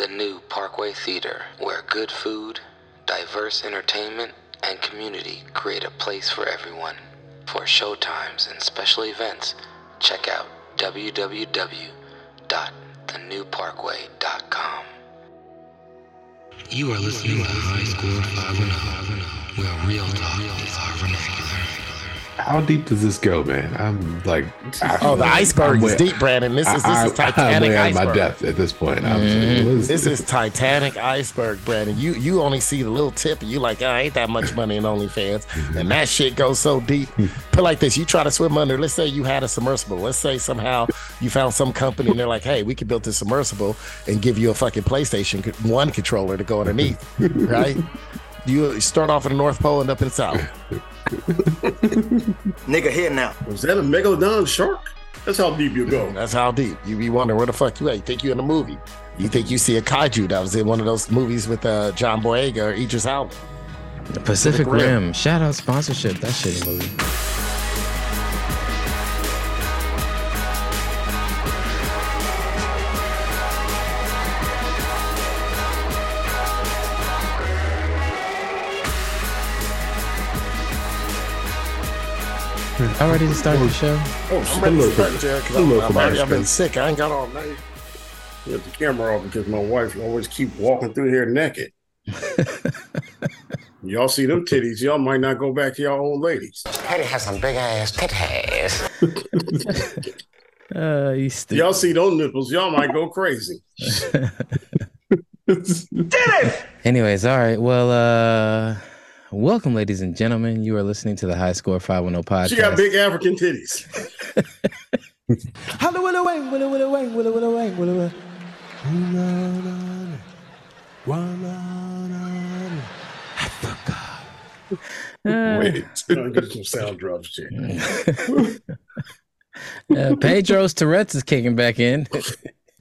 the new Parkway Theater, where good food, diverse entertainment, and community create a place for everyone. For showtimes and special events, check out www.thenewparkway.com. You are listening to High Score 510, where real talk is our vernacular. How deep does this go, man? I'm like, Oh, the iceberg I'm is way- deep, Brandon. This is this I, is Titanic I'm of my iceberg. depth at this point. I'm mm-hmm. just like, what is This is Titanic iceberg, Brandon. You you only see the little tip, and you like, I ain't that much money in OnlyFans, and that shit goes so deep. Put like this: you try to swim under. Let's say you had a submersible. Let's say somehow you found some company, and they're like, Hey, we can build this submersible and give you a fucking PlayStation One controller to go underneath, right? You start off in the North Pole, end up in the South. Nigga, here now. Was that a megalodon shark? That's how deep you go. That's how deep. You be wondering where the fuck you at. You think you in a movie. You think you see a kaiju that was in one of those movies with uh, John Boyega or Idris Elba. The Pacific Rim. Rim. Shout out sponsorship. That shit movie. All ready to start the show? Oh, I'm ready to hello, start, Jared, 'cause I'm, hello, I'm already- I've been sick. I ain't got all night. Get the camera off because my wife always keep walking through here naked. y'all see them titties, y'all might not go back to your old ladies. Patty has some big ass titties. Uh, you stupid. Y'all see those nipples, y'all might go crazy. Did it! Anyways, all right. Well, uh, welcome, ladies and gentlemen. You are listening to the High Score 510 podcast. She got big African titties. Wait, I'll get some sound drops here. Uh, Pedro's Tourette's is kicking back in.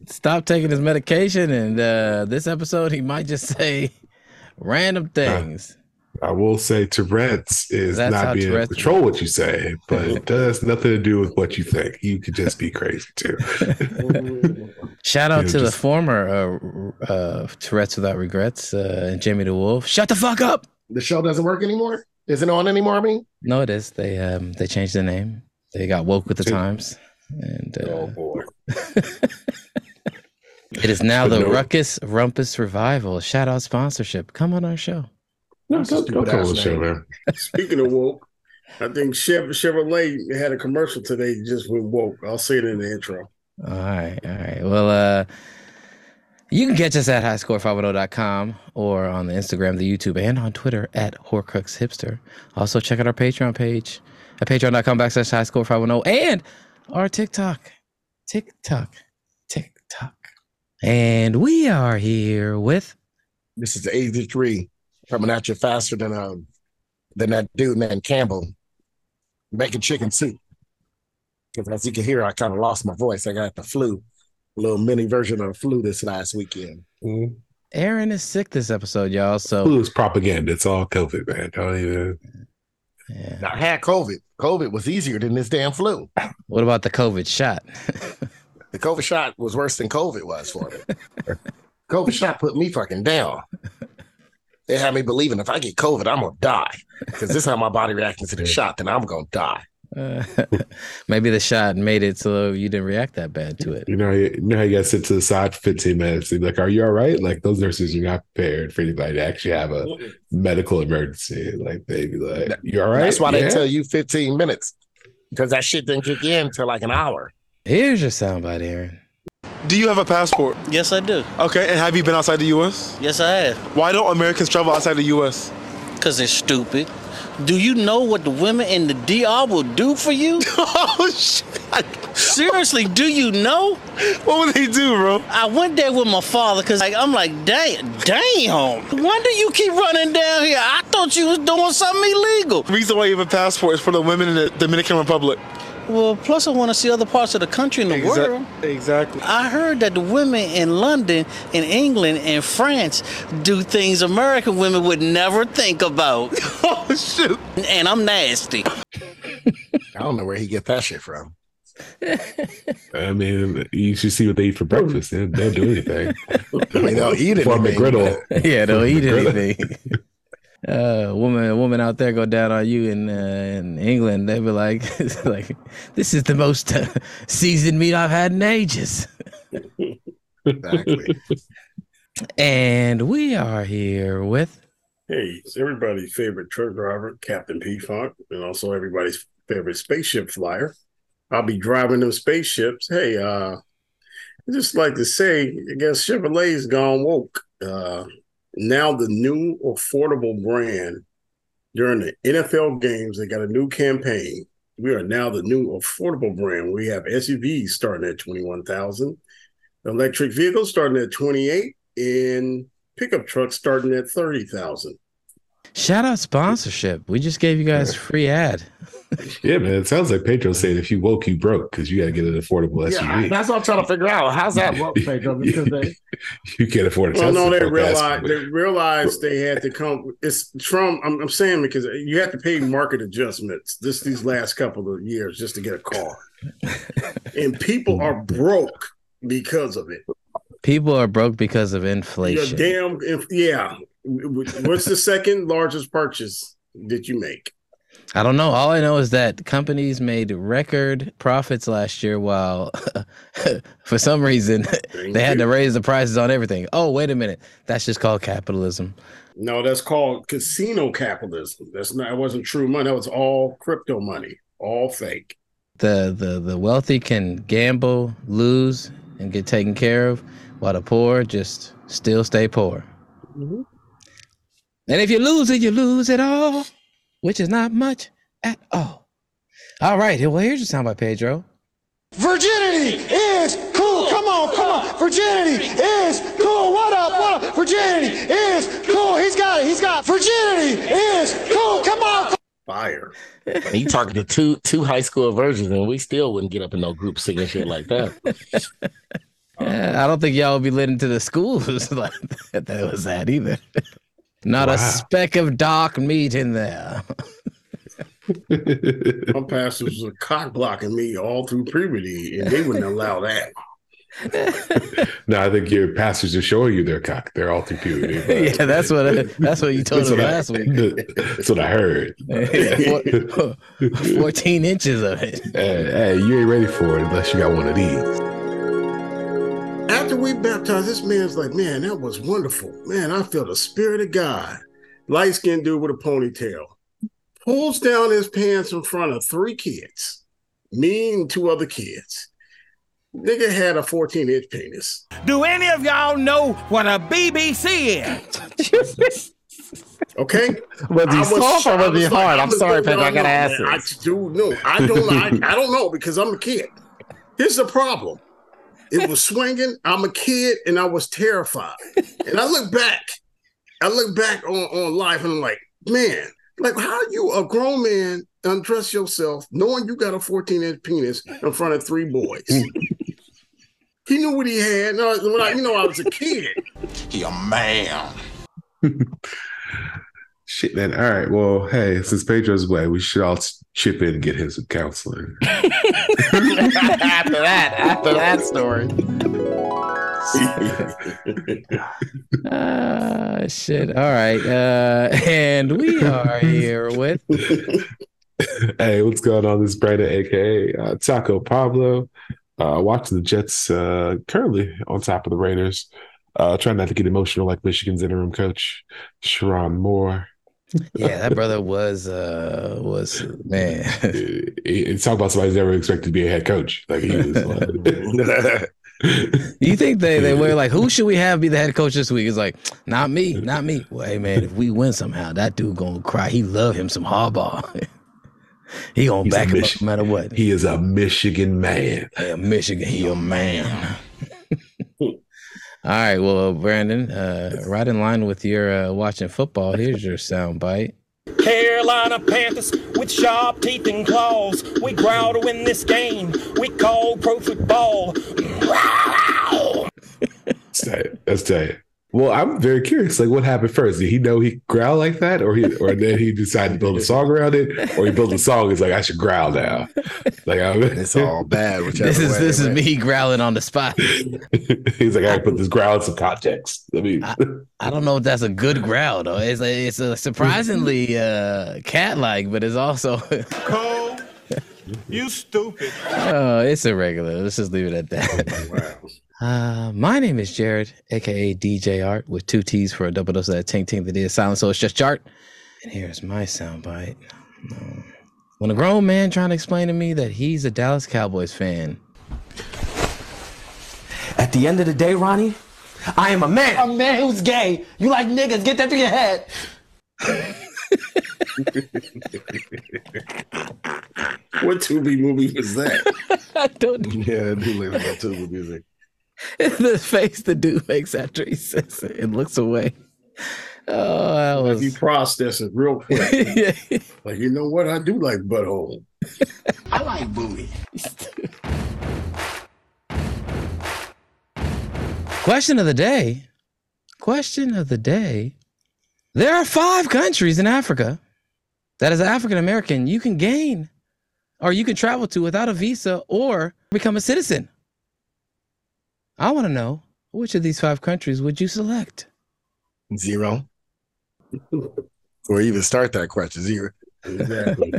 Stop taking his medication, and uh, this episode he might just say random things. I will say Tourette's is That's not being able Tourette's to control what you say, but it does nothing to do with what you think. You could just be crazy too. Shout out Yeah, to the former uh, uh, Tourette's Without Regrets uh, and Jamie DeWolf. Shut the fuck up. The show doesn't work anymore? Is it on anymore, I mean? No, it is. They um, they changed the name. They got woke with the Dude. times, and uh, Oh boy. it is now the no- Ruckus Rumpus Revival. Shout out sponsorship. Come on our show. No, That's a don't, don't call ass the show, man. Speaking of woke, I think Chevrolet had a commercial today just with woke. I'll say it in the intro. All right, all right. Well, uh, you can catch us at highscore510.com or on the Instagram, the YouTube, and on Twitter at HorcruxHipster. Also, check out our Patreon page at patreon.com backslash highscore510 and our TikTok. TikTok. TikTok. And we are here with This is 83 coming at you faster than um than that dude named Campbell making chicken soup. Because as you can hear, I kind of lost my voice. I got the flu, a little mini version of the flu this last weekend. Mm. Aaron is sick this episode, y'all. So, Flu is propaganda. It's all COVID, man. Don't even. yeah. I had COVID. COVID was easier than this damn flu. what about the COVID shot? The COVID shot was worse than COVID was for me. COVID shot put me fucking down. They had me believing if I get COVID, I'm gonna die. Because this is how my body reacting to the shot, then I'm gonna die. Uh, maybe the shot made it so you didn't react that bad to it. You know, you know how you got sit to the side for 15 minutes. They're like, "Are you all right?" Like those nurses are not prepared for anybody to actually have a medical emergency. Like they be like, "You all right?" That's why they tell you 15 minutes. Because that shit didn't kick in till like an hour. Here's your soundbite, Aaron. Do you have a passport? Yes, I do. Okay, and have you been outside the U.S.? Yes, I have. Why don't Americans travel outside the U.S.? Because they're stupid. Do you know what the women in the DR will do for you? oh shit! Seriously, do you know? What would they do, bro? I went there with my father because like, I'm like, damn, damn. Why do you keep running down here? I thought you was doing something illegal. The reason why you have a passport is for the women in the Dominican Republic. Well, plus I want to see other parts of the country and the Exa- world. Exactly. I heard that the women in London, in England, and France do things American women would never think about. oh shoot! And I'm nasty. I don't know where he get that shit from. I mean, you should see what they eat for breakfast. They they'll do anything. I mean, they'll eat Form a anything, griddle. yeah, don't eat Really? anything. Uh, woman, a woman out there go down on you in uh, in England. They be like, like, this is the most uh, seasoned meat I've had in ages. Exactly. And we are here with Hey, it's everybody's favorite truck driver, Captain P Funk, and also everybody's favorite spaceship flyer. I'll be driving them spaceships. Hey, uh, I just like to say, I guess Chevrolet's gone woke. Uh, now the new affordable brand during the NFL games, they got a new campaign. We are now the new affordable brand. We have SUVs starting at twenty one thousand, electric vehicles starting at twenty eight, and pickup trucks starting at thirty thousand. Shout out sponsorship. We just gave you guys free ad. Yeah, man. It sounds like Pedro saying if you woke, you broke because you got to get an affordable yeah, SUV. that's what I'm trying to figure out. How's that work, Pedro? Because they, you can't afford a Well, no, they realized they realized they had to come. It's from I'm, I'm saying because you have to pay market adjustments this these last couple of years just to get a car, and people are broke because of it. People are broke because of You're inflation. damn, if, yeah. What's the second largest purchase that you make? I don't know. All I know is that companies made record profits last year while for some reason they had to raise the prices on everything. Oh, wait a minute. That's just called capitalism. No, that's called casino capitalism. That's not. It wasn't true money. That was all crypto money, all fake. The the the wealthy can gamble, lose, and get taken care of, while the poor just still stay poor. Mhm. And if you lose it, you lose it all, which is not much at all. All right, well, here's your soundbite, Pedro. Virginity is cool. Come on, come on. Virginity is cool. What up? What up? Virginity is cool. He's got it. He's got it. Virginity is cool. Come on. Fire. and you talking to two two high school virgins, and we still wouldn't get up in no group singing shit like that. Yeah, I don't think y'all would be lit into the schools like that, that was that either. Not Wow. a speck of dark meat in there. My pastors were cock blocking me all through puberty, and they wouldn't allow that. no, I think your pastors are showing you their cock. They're all through puberty. but- yeah, that's what that's what you told That's me I- last week. That's what I heard. Yeah, four- 14 inches of it. Hey, hey, you ain't ready for it unless you got one of these. After we baptized, this man's like, man, that was wonderful. Man, I feel the spirit of God. Light skinned dude with a ponytail. Pulls down his pants in front of three kids, me and two other kids. Nigga had a 14 inch penis. Do any of y'all know what a BBC is? Okay? Was he I soft or I was he like, hard? I'm sorry, like, Pedro. I gotta ask man, I this. do know. I don't. I, I don't know because I'm a kid. Here's the problem. It was swinging. I'm a kid, and I was terrified. And I look back. I look back on on life, and I'm like, man, like how you a grown man undress yourself knowing you got a 14 inch penis in front of three boys. he knew what he had. No, when I, you know, I was a kid. He a man. Shit, man. All right. Well, hey, since Pedro's away, we should all chip in and get him some counseling. after that, after that story. Ah, shit. All right. Uh, and we are here with hey, what's going on? This is Brandon, aka uh, Taco Pablo. Uh, watching the Jets uh, currently on top of the Raiders. Uh, trying not to get emotional like Michigan's interim coach, Sherrone Moore. Yeah, that brother was uh was man. It's talk about somebody who's never expected to be a head coach. Like he was. Like, you think they they were like, who should we have be the head coach this week? It's like, not me, not me. Well, hey man, if we win somehow, that dude gonna cry. He love him some Harbaugh. he gonna He's back him up no matter what. he is a Michigan man. Hey, Michigan, he a man. All right, well, Brandon, uh, right in line with your uh, watching football, here's your sound bite. Carolina Panthers with sharp teeth and claws. We growl to win this game. We call pro football. That's tight. That's tight. Well, I'm very curious. Like, what happened first? Did he know he growl like that, or he, or then he decided to build a song around it, or he built a song? He's like, I should growl now. Like, I, It's all bad. This is way, this is me growling on the spot. he's like, I put this growl in some context. I mean, I don't know if that's a good growl though. It's a, it's a surprisingly uh, cat-like, but it's also Cole, you stupid. Oh, it's irregular. Let's just leave it at that. Wow. Uh, my name is Jared, aka DJ Art, with two T's for a double dose of that ting ting that is silent. So it's just Jart. And here's my soundbite. Um, When a grown man trying to explain to me that he's a Dallas Cowboys fan, At the end of the day, Ronnie, I am a man. A man who's gay. You like niggas. Get that through your head. What Tubi movie was that? I don't Yeah, I do live in too with music. the face the dude makes after he says it and looks away. Oh, that Like he was processed it real quick. yeah. like, you know what? I do like butthole. I like booty. Question of the day. Question of the day. There are five countries in Africa that, as an African American, you can gain or you can travel to without a visa or become a citizen. I want to know which of these five countries would you select? Zero. or even start that question. Zero. Exactly.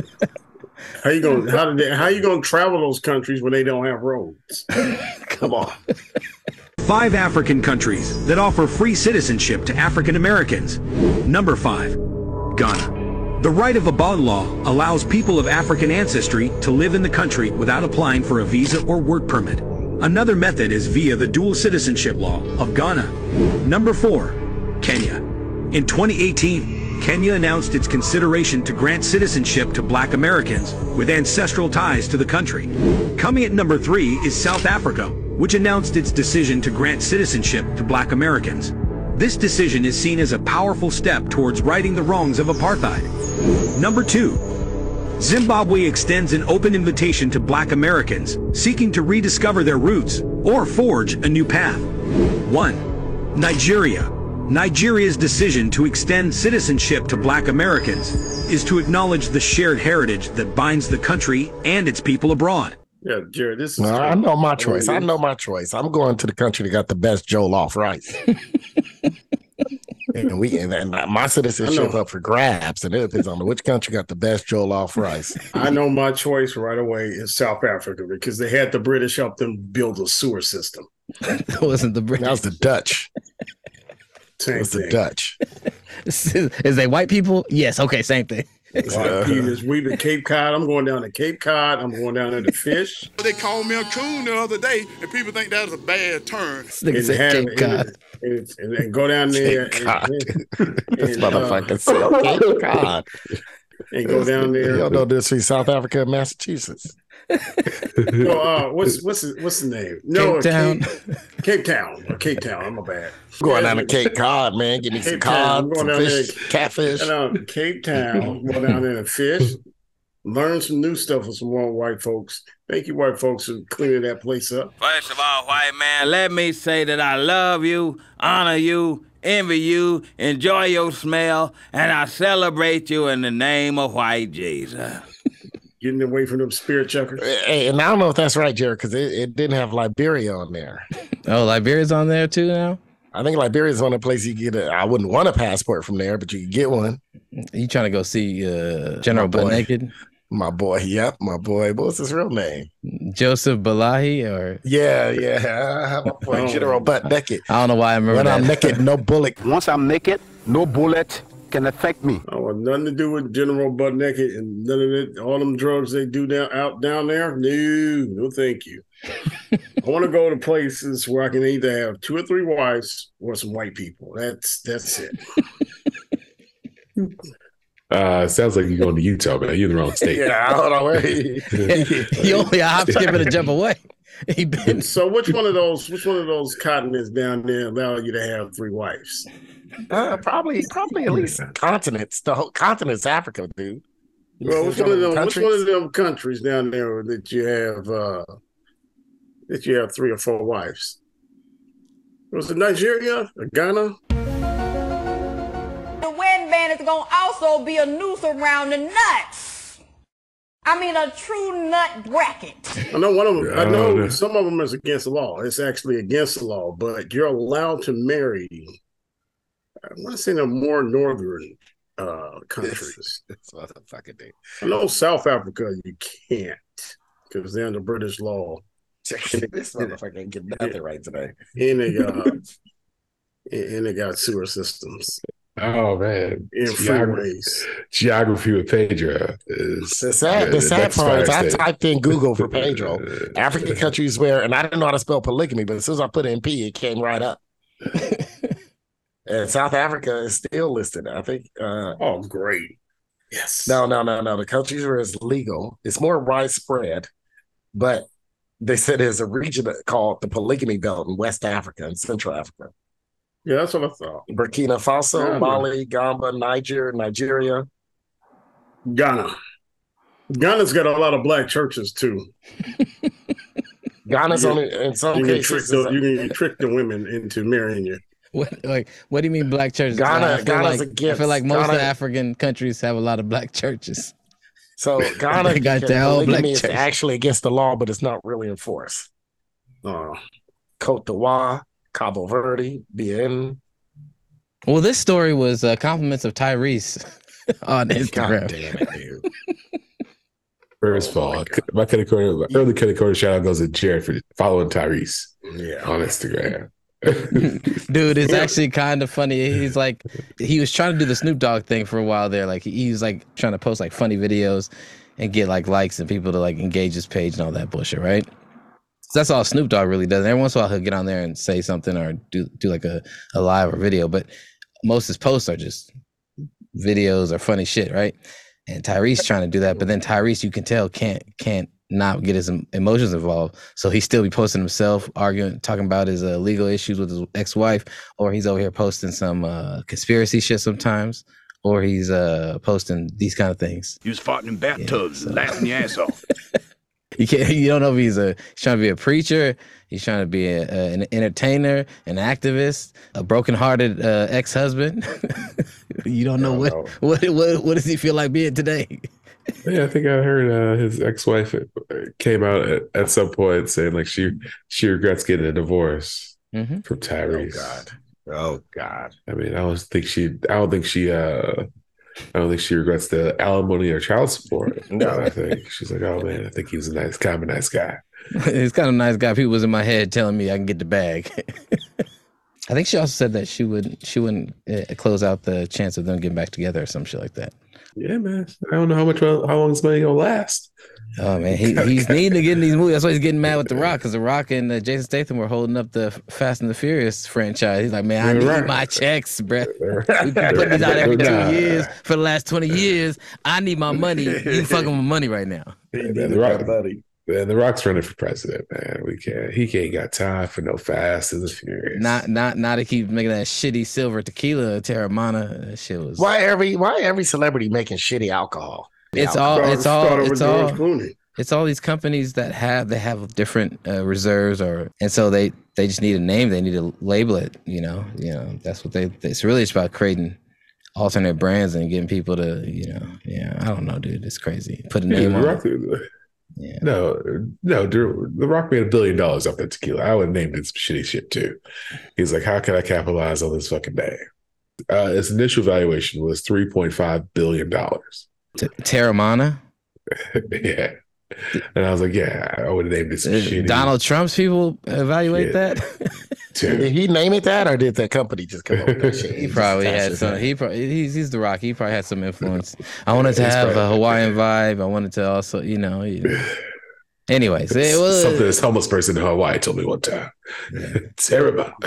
how you gonna how did they, how you gonna travel those countries when they don't have roads? Come on. Five African countries that offer free citizenship to African Americans. Number five, Ghana. The right of Abode law allows people of African ancestry to live in the country without applying for a visa or work permit. Another method is via the dual citizenship law of Ghana. Number four, Kenya. In 2018, Kenya announced its consideration to grant citizenship to black Americans with ancestral ties to the country. Coming at number three is South Africa, which announced its decision to grant citizenship to black Americans. This decision is seen as a powerful step towards righting the wrongs of apartheid. Number two, Zimbabwe extends an open invitation to black Americans seeking to rediscover their roots or forge a new path. 1. Nigeria. Nigeria's decision to extend citizenship to black Americans is to acknowledge the shared heritage that binds the country and its people abroad. Yeah, Jared, this is No, I know my choice. I know my choice. I'm going to the country that got the best jollof rice. and we and, and my citizenship up for grabs, and it depends on which country got the best jollof rice. I know my choice right away is South Africa because they had the British help them build a sewer system. That wasn't the British. That was the Dutch. Same That was the thing. Dutch. Is they white people? Yes. Okay. Same thing. White Peters, we to Cape Cod. I'm going down to Cape Cod. I'm going down there to fish. They called me a coon the other day, and people think that is a bad turn. This nigga said Cape Cod. And, and, and go down there Cape and, Cod. This and, uh, motherfucker said Cape Cod. and go down there. Y'all know this is South Africa and Massachusetts. No, uh, what's what's his, what's the name? No, Cape Town. Cape, Cape Town. Uh, Cape Town. I'm a bad. Going down to Cape Cod, man. Give me some Cape Town. I'm cod, some going down fish, there. catfish. Go down to Cape Town. Go down there and fish. Learn some new stuff with some more white folks. Thank you, white folks, for cleaning that place up. First of all, white man, let me say that I love you, honor you, envy you, enjoy your smell, and I celebrate you in the name of white Jesus. Getting away from them spirit chuckers. Hey, and I don't know if that's right, Jared, because it, it didn't have Liberia on there. Oh, Liberia's on there too now. I think Liberia's one of the places you get. A, I wouldn't want a passport from there, but you can get one. Are You trying to go see uh, General Butt Naked, My boy, yep, my boy. What's his real name? Joseph Balahi, or Yeah, yeah. I have a boy, Oh. General Butt Naked. I don't know why I remember When that. I'm naked, no bullet. Once I'm naked, no bullet can affect me. I want nothing to do with General Butt Naked and none of it. All them drugs they do down out down there. No, no, thank you. I want to go to places where I can either have two or three wives or some white people. That's that's it. uh, sounds like you're going to Utah, man. You're in the wrong state. Yeah, hold on. Wait. he only a hop, skip, and a jump away. He been So which one of those which one of those continents down there allow you to have three wives? Uh, probably, probably at least continents. The whole continent's Africa, dude. Well, which one of them which Countries? one of them countries down there that you have uh that you have three or four wives? Was it Nigeria or Ghana? The wedding band is gonna also be a noose around the nuts. I mean, a true nut bracket. I know one of them. I know some of them is against the law. It's actually against the law, but you're allowed to marry. I want to say the more northern uh, countries. That's what the fucking thing. I know South Africa you can't because they're under British law. this motherfucker ain't getting nothing right today. And they got and they got sewer systems Oh man, and Geography, freeways. geography with Pedro is The sad, the the sad part is I typed in Google for Pedro, African countries where, and I didn't know how to spell polygamy, but as soon as I put in P, it came right up. and South Africa is still listed. I think. Uh, oh, great! Yes. No, no, no, no. The countries where it's legal, it's more widespread, but they said there's a region called the polygamy belt in West Africa and Central Africa. Yeah, that's what I thought. Burkina Faso, Yeah. Mali, Gambia, Niger, Nigeria. Ghana. Ghana's got a lot of black churches too. Ghana's You only in some you can cases. trick the, it's- you can trick the women into marrying you. What like what do you mean black churches? Ghana- I feel Ghana's like, I feel like most Ghana- the African countries have a lot of black churches. So Ghana got their own black polygamy is church. actually against the law, but it's not really enforced. Oh. Cote d'Ivoire, Cabo Verde, Bien. Well, this story was uh, compliments of Tyrese on Instagram. God damn it, dude. First of all, my Kenny Carter, my early Kenny Carter shout out goes to Jared for following Tyrese Yeah. on Instagram. Dude, it's actually kind of funny. He's like, he was trying to do the Snoop Dogg thing for a while there. Like, he was like trying to post like funny videos and get like likes and people to like engage his page and all that bullshit, right? So that's all Snoop Dogg really does. Every once in a while, he'll get on there and say something or do do like a, a live or video, but most of his posts are just videos or funny shit, right? And Tyrese trying to do that, but then Tyrese, you can tell, can't can't not get his emotions involved. So he still be posting himself, arguing, talking about his uh, legal issues with his ex-wife, or he's over here posting some uh, conspiracy shit sometimes, or he's uh, posting these kind of things. He was farting in bathtubs, laughing your ass off. You can't. You don't know if he's a he's trying to be a preacher. He's trying to be a, a- an entertainer, an activist, a brokenhearted uh, ex-husband. you don't know what, what what what does he feel like being today? Yeah, I think I heard uh, his ex-wife uh, came out at, at some point saying like she she regrets getting a divorce Mhm. from Tyrese. Oh God. Oh God. I mean, I don't think she. I don't think she. uh I don't think she regrets the alimony or child support. No. I think she's like, oh man, I think he was a nice, kind of a nice guy. He's kind of a nice guy. People was in my head telling me I can get the bag. I think she also said that she would she wouldn't uh, close out the chance of them getting back together or some shit like that. Yeah, man. I don't know how much how long this money gonna last. Oh man, he, he's needing to get in these movies. That's why he's getting mad with The Rock because The Rock and uh, Jason Statham were holding up the Fast and the Furious franchise. He's like, man, I They're need right. my checks, bruh. We've been putting these out every two Nah. years for the last twenty years. I need my money. You fucking with money right now. Man, the Rock, man, the Rock's running for president, man. We can't. He ain't got time for no Fast and the Furious. Not not not to keep making that shitty silver tequila Teremana. That shit was. Why every why every celebrity making shitty alcohol? It's Yeah. all. It's all. It's all. Clooney. It's all these companies that have they have different uh, reserves or and so they they just need a name. They need to label it. You know. You know. That's what they. It's really just about creating alternate brands and getting people to you know. Yeah. I don't know, dude. It's crazy. Put a name the on. Rock, it. No, no, The Rock made a billion dollars off that tequila. I would have named it some shitty shit too. He's like, how can I capitalize on this fucking name? Uh, its initial valuation was three point five billion dollars. T- Teremana. yeah, and I was like, yeah, I would have named it some Uh, shitty. Donald Trump's people evaluate Yeah. that. Did he name it that, or did the company just come up with that shit? He probably had some. his He probably he's he's the Rock. He probably had some influence. I wanted to He's have a probably- Hawaiian vibe. I wanted to also, you know. You know. Anyways, it was something this homeless person in Hawaii told me one time. Terrible.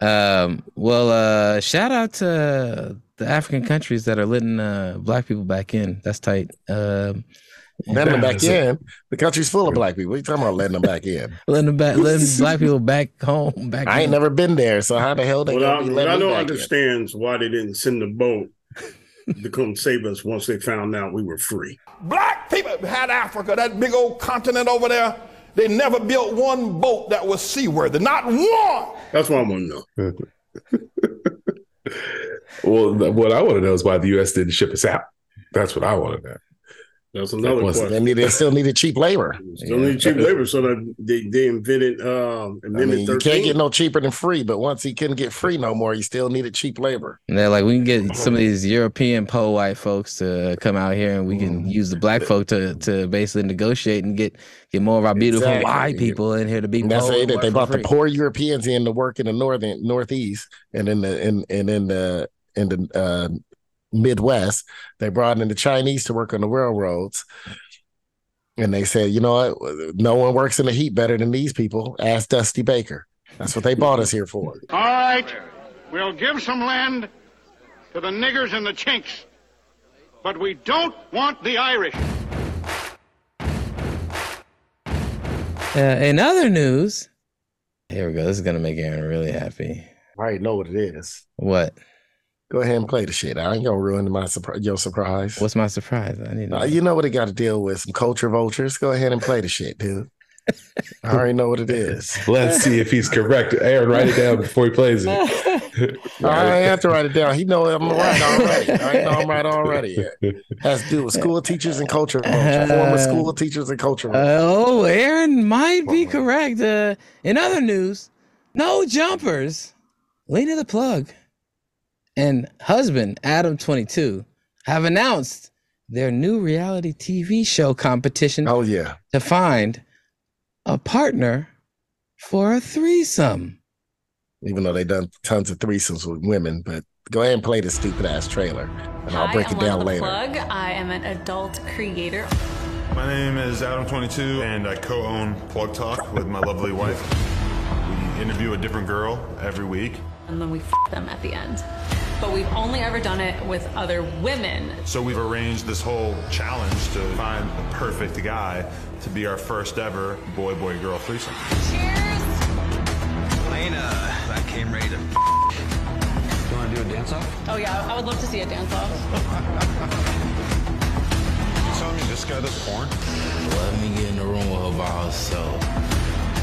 Um, well, uh, shout out to the African countries that are letting uh, black people back in. That's tight. Um, Letting them back in. The country's full of black people. What you talking about letting them back in? letting them back, letting black people back home. Back. I ain't in. never been there, so how the hell they What I, gonna be what I don't understand why they didn't send the boat to come save us once they found out we were free. Black people had Africa, that big old continent over there. They never built one boat that was seaworthy. Not one. That's what I want to know. well, th- what I want to know is why the U.S. didn't ship us out. That's what I want to know. That's another was- question. They need they still needed cheap labor. Still need cheap labor, so that they, they invented um I Amendment mean, you 13. can't get no cheaper than free, but once he couldn't get free no more, he still needed cheap labor. And they're like, we can get some of these European po white folks to come out here, and we can use the black folk to to basically negotiate and get get more of our beautiful Exactly. white people in here to be. And that's po it. and That work they for brought the poor Europeans in to work in the northern northeast, and in the in and in the in the uh, Midwest, they brought in the Chinese to work on the railroads. And they said, you know what? No one works in the heat better than these people. Ask Dusty Baker. That's what they bought us here for. All right, we'll give some land to the niggers and the chinks, but we don't want the Irish. Uh, in other news, here we go. This is gonna make Aaron really happy. I already know what it is. What? Go ahead and play the shit. I ain't gonna ruin my surprise. Your surprise. What's my surprise? I need. to Uh, you know what it got to deal with some culture vultures. Go ahead and play the shit, dude. I already know what it is. Let's see if he's correct. Aaron, write it down before he plays it. I ain't have to write it down. He know I'm right already. I know I'm right already. Has to do with school of teachers and culture vultures. Former school teachers and culture vultures. Oh, Aaron might be correct. Uh, in other news, no jumpers. Lena the plug and husband Adam Twenty Two have announced their new reality TV show competition. Oh yeah, to find a partner for a threesome. Even though they've done tons of threesomes with women, but go ahead and play the stupid ass trailer, and I'll Hi, break I'm it down Lena the later. Plug. I am an adult creator. My name is Adam22, and I co own Plug Talk with my lovely wife. We interview a different girl every week. And then we f them at the end. But we've only ever done it with other women. So we've arranged this whole challenge to find the perfect guy to be our first ever boy boy girl threesome. Cheers! Lena, I came ready to. You want to do a dance off? Oh yeah, I would love to see a dance off. telling me this guy does porn? Let me get in the room with her by herself.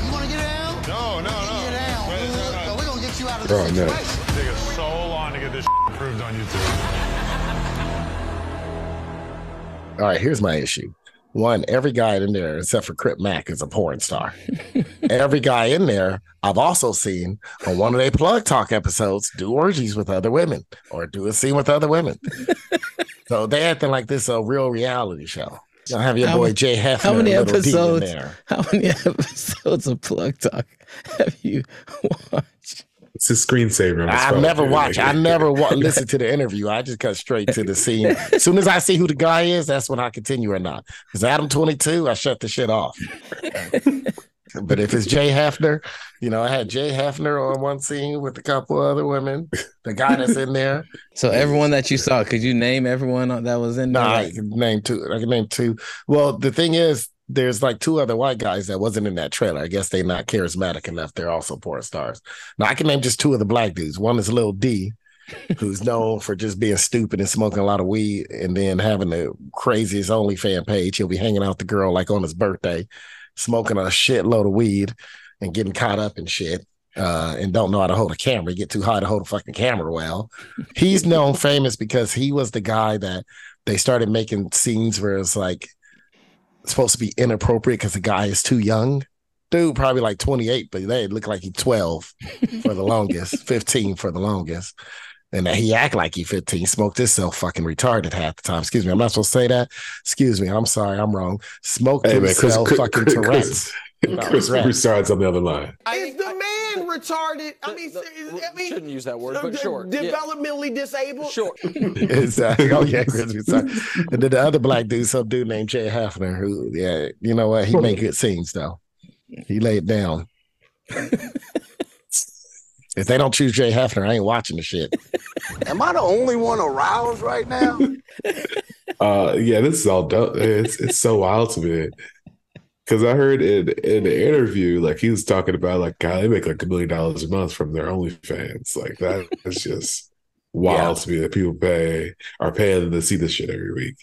You want to get down? No, no, no. Get down. Wait, you out of Oh, this no. situation. Take us so long to get this approved on YouTube. All right, here's my issue. One, every guy in there, except for Crip Mac, is a porn star. every guy in there, I've also seen on one of their plug talk episodes do orgies with other women or do a scene with other women. so they acting like this a real reality show. You have your How boy Jay Hefner, How many and in episodes? there. How many episodes of Plug Talk have you watched? It's a screensaver. I never dude. watch. I never wa- listen to the interview. I just cut straight to the scene. As soon as I see who the guy is, that's when I continue or not. Because Adam twenty two, I shut the shit off. but if it's Jay Hefner, you know, I had Jay Hefner on one scene with a couple other women. The guy that's in there. So everyone that you saw, could you name everyone that was in there? Nah, I can name two. I can name two. Well, the thing is, there's like two other white guys that wasn't in that trailer. I guess they're not charismatic enough. They're also porn stars. Now I can name just two of the black dudes. One is Lil D, who's known for just being stupid and smoking a lot of weed, and then having the craziest OnlyFan page. He'll be hanging out with the girl like on his birthday, smoking a shitload of weed and getting caught up in shit. Uh, and don't know how to hold a camera. Get too high to hold a fucking camera well. He's known famous because he was the guy that they started making scenes where it's like supposed to be inappropriate because the guy is too young. Dude, probably like 28, but they look like he's 12 for the longest, 15 for the longest. And that he act like he 15, smoked himself fucking retarded half the time. Excuse me, I'm not supposed to say that. Excuse me, I'm sorry, I'm wrong. Smoked Hey, man, himself Chris, fucking Chris, Tourette's. Chris, Chris Right. Broussard's on the other line. Is the man retarded? I mean, I mean shouldn't use that word, but de- sure. yeah. Developmentally disabled? Sure. exactly. Oh yeah, Chris Broussard. And then the other black dude, some dude named Jay Hafner, who yeah, you know what? He made good scenes though. He laid down. if they don't choose Jay Hafner, I ain't watching the shit. Am I the only one aroused right now? Uh, yeah, this is all dope. It's it's so wild to me because I heard in in the interview, like he was talking about like God, they make like a million dollars a month from their OnlyFans. Like that is just wild to me that people pay are paying to see this shit every week.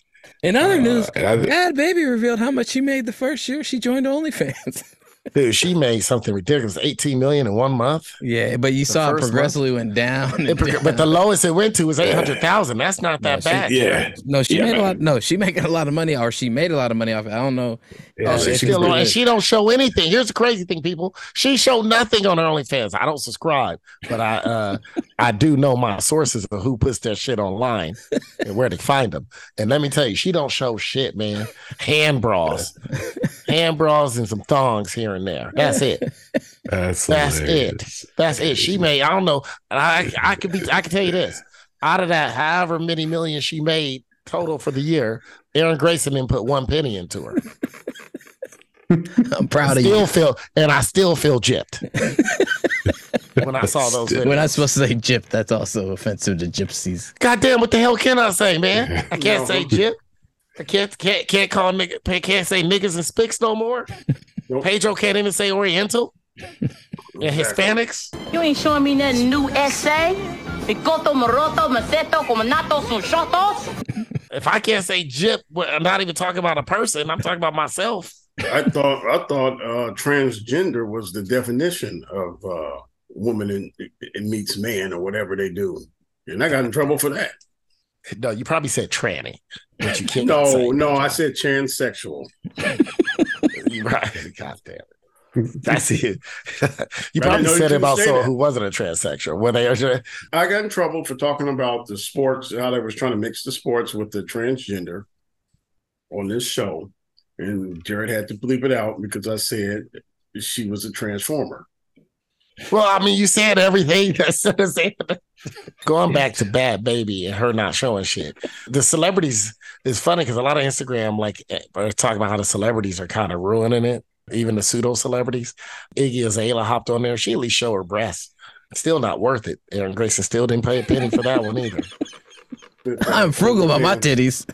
In other Uh, news, and I- Bhad Bhabie revealed how much she made the first year she joined OnlyFans. Dude, she made something ridiculous. 18 million in one month. Yeah, but you The saw it first progressively went down. It prog- down. but the lowest it went to was 800,000. That's not that No, she- bad. Yeah. No, she Yeah, made a lot. No, she making a lot of money, or she made a lot of money off it. I don't know. Yeah, Oh, she's still on, and she don't show anything. Here's the crazy thing, people. She showed nothing on her OnlyFans. I don't subscribe, but I uh I do know my sources of who puts that shit online and where to find them. And let me tell you, she don't show shit, man. Hand bras, hand bras, and some thongs here and there. That's it. That's That's it. That's it. She made. I don't know. I I could be. I can tell you this. Out of that, however many million she made total for the year, Aaron Grayson didn't put one penny into her. I'm proud of you. still you. feel, and I still feel gypped when I saw those. We're Videos. not supposed to say gyp. That's also offensive to gypsies. Goddamn, what the hell can I say, man? I can't No. say gyp. I can't can't can't call nigga. Can't say niggas and spicks no more. Nope. Pedro can't even say Oriental. And Hispanics. You ain't showing me nothing new essay. Picoto, moroto, maceto, cominatos, sushotos. If I can't say gyp, well, I'm not even talking about a person. I'm talking about myself. I thought I thought uh, transgender was the definition of uh, woman in, in meets man or whatever they do, and I got in trouble for that. No, you probably said tranny, but you can't. No, no, I said transsexual. right. God damn it. That's it. you probably you said it about someone who wasn't a transsexual. When they are I got in trouble for talking about the sports, how they was trying to mix the sports with the transgender on this show. And Jared had to bleep it out because I said she was a transformer. Well, I mean, you said everything that's said. Going back to Bhad Bhabie and her not showing shit. The celebrities is funny because a lot of Instagram like eh, are talking about how the celebrities are kind of ruining it. Even the pseudo celebrities. Iggy Azalea hopped on there. She at least show her breasts. Still not worth it. Aaron Grayson still didn't pay a penny for that one either. I'm frugal about my titties.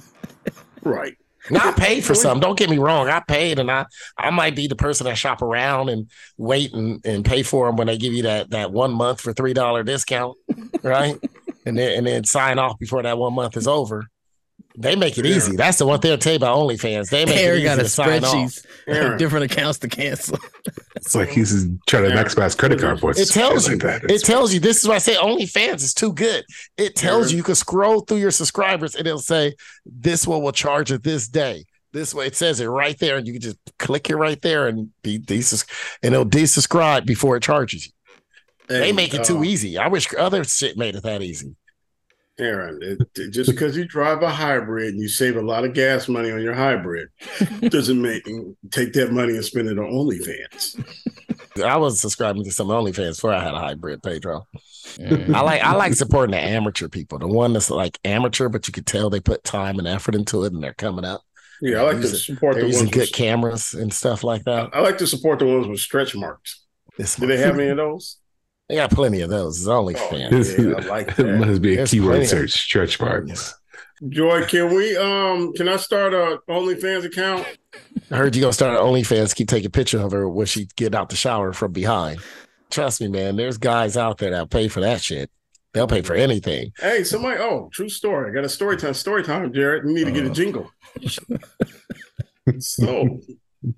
Right. Now I paid for some. Don't get me wrong. I paid, and I I might be the person that shop around and wait and, and pay for them when they give you that that one month for three dollar discount, right? and then and then sign off before that one month is over. They make it easy. That's the one thing I'll tell you about OnlyFans. They make it Aaron easy got a to sign off. spreadsheet, different accounts to cancel. It's like he's trying to maximize credit card points. It tells you. like that. It tells you. This is why I say OnlyFans is too good. It tells you you can scroll through your subscribers and it'll say this one will charge it this day. This way it says it right there, and you can just click it right there and be desus and it'll desubscribe before it charges you. they make it uh, too easy. I wish other shit made it that easy. Aaron, it, it- just because you drive a hybrid and you save a lot of gas money on your hybrid doesn't make take that money and spend it on OnlyFans. I was subscribing to some OnlyFans before I had a hybrid, Pedro. Mm. I like I like supporting the amateur people, the one that's like amateur, but you could tell they put time and effort into it, and they're coming up. Yeah, I like to support the using ones good with- cameras and stuff like that. I like to support the ones with stretch marks. Do they have any of those? They got plenty of those. It's OnlyFans. yeah, I like It must be a There's keyword of- search, stretch marks. Joy, can we um can I start a OnlyFans account? I heard you gonna start an OnlyFans. Keep taking pictures of her when she get out the shower from behind. Trust me, man. There's guys out there that pay for that shit. They'll pay for anything. Hey, somebody, oh, true story. I got a story time, story time, Jared. We need to get a jingle. so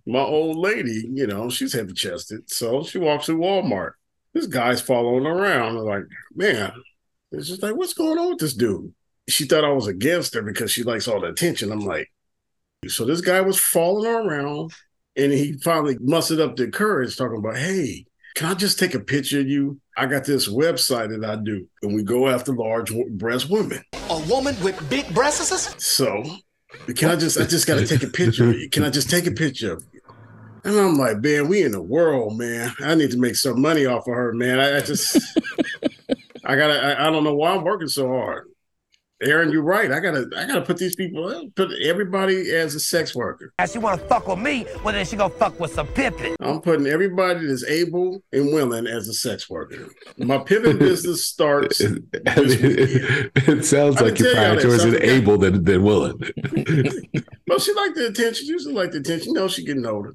my old lady, you know, she's heavy chested. So she walks through Walmart. This guy's following around. I'm like, man, it's just like, what's going on with this dude? She thought I was against her because she likes all the attention. I'm like, so this guy was following around and he finally mustered up the courage talking about, hey, can I just take a picture of you? I got this website that I do, and we go after large breast women. A woman with big breasts? So, can I just, I just got to take a picture of you. Can I just take a picture of you? And I'm like, man, we in the world, man. I need to make some money off of her, man. I, I just, I gotta, I, I don't know why I'm working so hard. Aaron, you're right. I gotta, I gotta put these people, put everybody as a sex worker. As she wanna fuck with me, well then she gonna fuck with some pimpin'. I'm putting everybody that's able and willing as a sex worker. My pivot business starts. I it sounds I like you're tell y'all this. prioritizing I forgot. able than, than willing. well, she liked the attention. She used to like the attention. No, she getting older.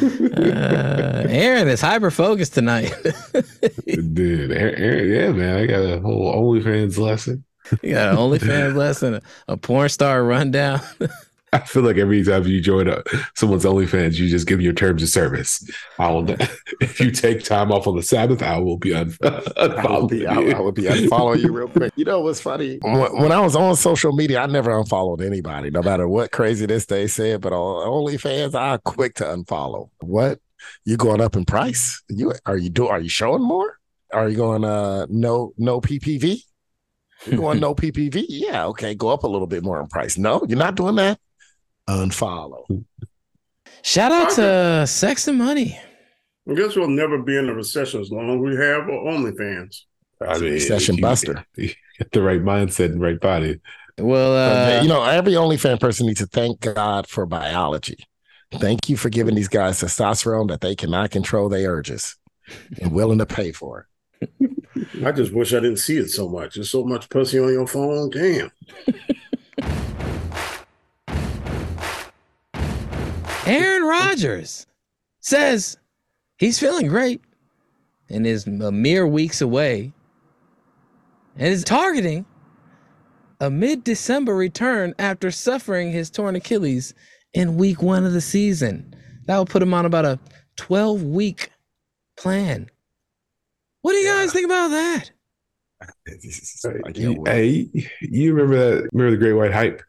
Uh, Aaron is hyper focused tonight. Dude, Aaron, Aaron- yeah, man, I got a whole OnlyFans lesson. You got an OnlyFans lesson, a, a porn star rundown. I feel like every time you join a, someone's OnlyFans, you just give your terms of service. I will. If you take time off on the Sabbath, I will be un- I would be, I, I would be unfollowing you real quick. You know what's funny? When, when I was on social media, I never unfollowed anybody, no matter what craziness they said. But on OnlyFans, I'm quick to unfollow. What? You going up in price? You are you do? Are you showing more? Are you going uh no no PPV? You want no PPV? Yeah, okay. Go up a little bit more in price. No, you're not doing that. Unfollow. Shout out to Sex and Money. I guess we'll never be in a recession as long as we have OnlyFans. I mean, Recession buster. Get the right mindset and right body. Well, uh, you know, every OnlyFans person needs to thank God for biology. Thank you for giving these guys testosterone that they cannot control their urges and willing to pay for it. I just wish I didn't see it so much. There's so much pussy on your phone. Damn. Aaron Rodgers says he's feeling great and is a mere weeks away and is targeting a mid December return after suffering his torn Achilles in week one of the season. That will put him on about a 12 week plan. What do you guys think about that? You- hey, you remember that? Remember the Great White Hype?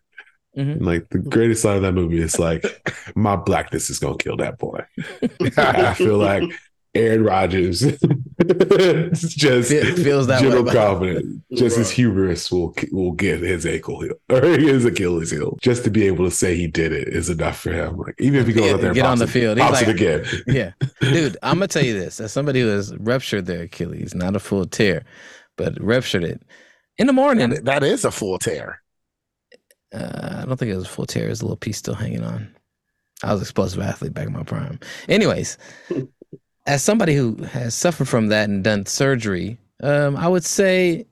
Mm-hmm. And, Like the greatest line of that movie is like, "My blackness is gonna kill that boy." I feel like Aaron Rodgers just Fe- feels that way general about- confidence, just his hubris will will get his ankle healed or his Achilles healed. Just to be able to say he did it is enough for him. Like even if he goes Yeah, out there, and get on the it- field. He's pops it like- again. yeah, dude, I'm gonna tell you this: as somebody who has ruptured their Achilles, not a full tear, but ruptured it in the morning. That is a full tear. Uh, I don't think it was a full tear. It was a little piece still hanging on. I was an explosive athlete back in my prime. Anyways, as somebody who has suffered from that and done surgery, um, I would say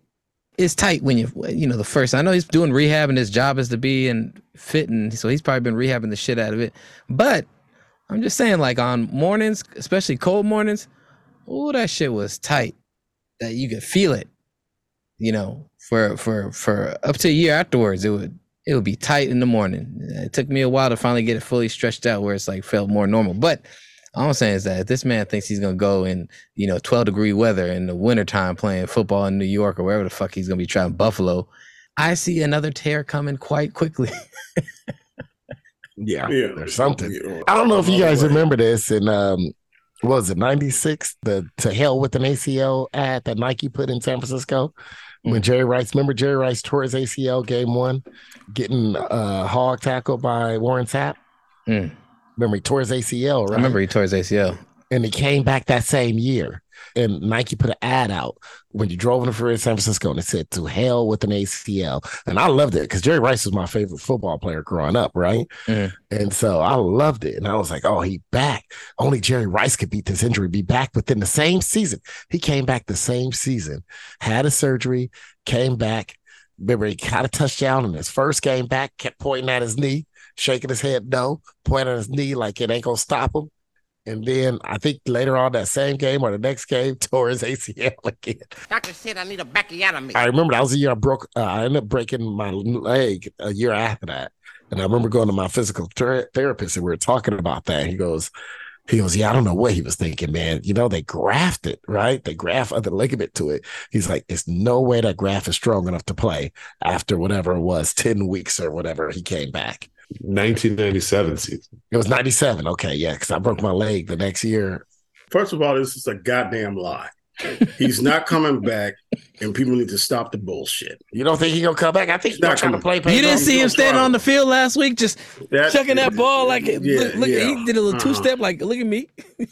it's tight when you you know the first. I know he's doing rehab and his job is to be and fit, and so he's probably been rehabbing the shit out of it. But I'm just saying, like on mornings, especially cold mornings, oh, that shit was tight. That you could feel it. You know, for for for up to a year afterwards, it would it would be tight in the morning. It took me a while to finally get it fully stretched out where it's like felt more normal. But all I'm saying is that if this man thinks he's gonna go in, you know, 12 degree weather in the wintertime playing football in New York or wherever the fuck he's gonna be trying Buffalo, I see another tear coming quite quickly. Yeah, Yeah. there's something. I don't know if you guys remember this and um what was it 96 the to hell with an ACL ad that Nike put in San Francisco when Jerry Rice remember Jerry Rice tore his ACL game one getting uh hog tackled by Warren Sapp Mm. Remember he tore his ACL right I remember he tore his ACL. and he came back that same year and Nike put an ad out when you drove in the freeway in San Francisco and it said to hell with an ACL. And I loved it because Jerry Rice was my favorite football player growing up, right? And so I loved it. And I was like, oh, he back. Only Jerry Rice could beat this injury, be back within the same season. He came back the same season, had a surgery, came back. Remember, he got a touchdown in his first game back, kept pointing at his knee, shaking his head no, pointing his knee like it ain't gonna stop him. And then I think later on that same game or the next game, tore his ACL again. Doctor said I need a backiotomy. I remember that was the year I broke. Uh, I ended up breaking my leg a year after that, and I remember going to my physical ther- therapist and we were talking about that. He goes, he goes, yeah, I don't know what he was thinking, man. You know, they graft it, right? They graft other ligament to it. He's like, it's no way that graft is strong enough to play after whatever it was, ten weeks or whatever. He came back. 1997 season. It was ninety seven. Okay, yeah, because I broke my leg the next year. First of all, this is a goddamn lie. He's not coming back, and people need to stop the bullshit. You don't think he gonna come back? I think he's not trying to play. You didn't see him standing on the field last week, just That- chucking that ball like Yeah, look, look yeah. he did a little Uh-huh. two step, like look at me.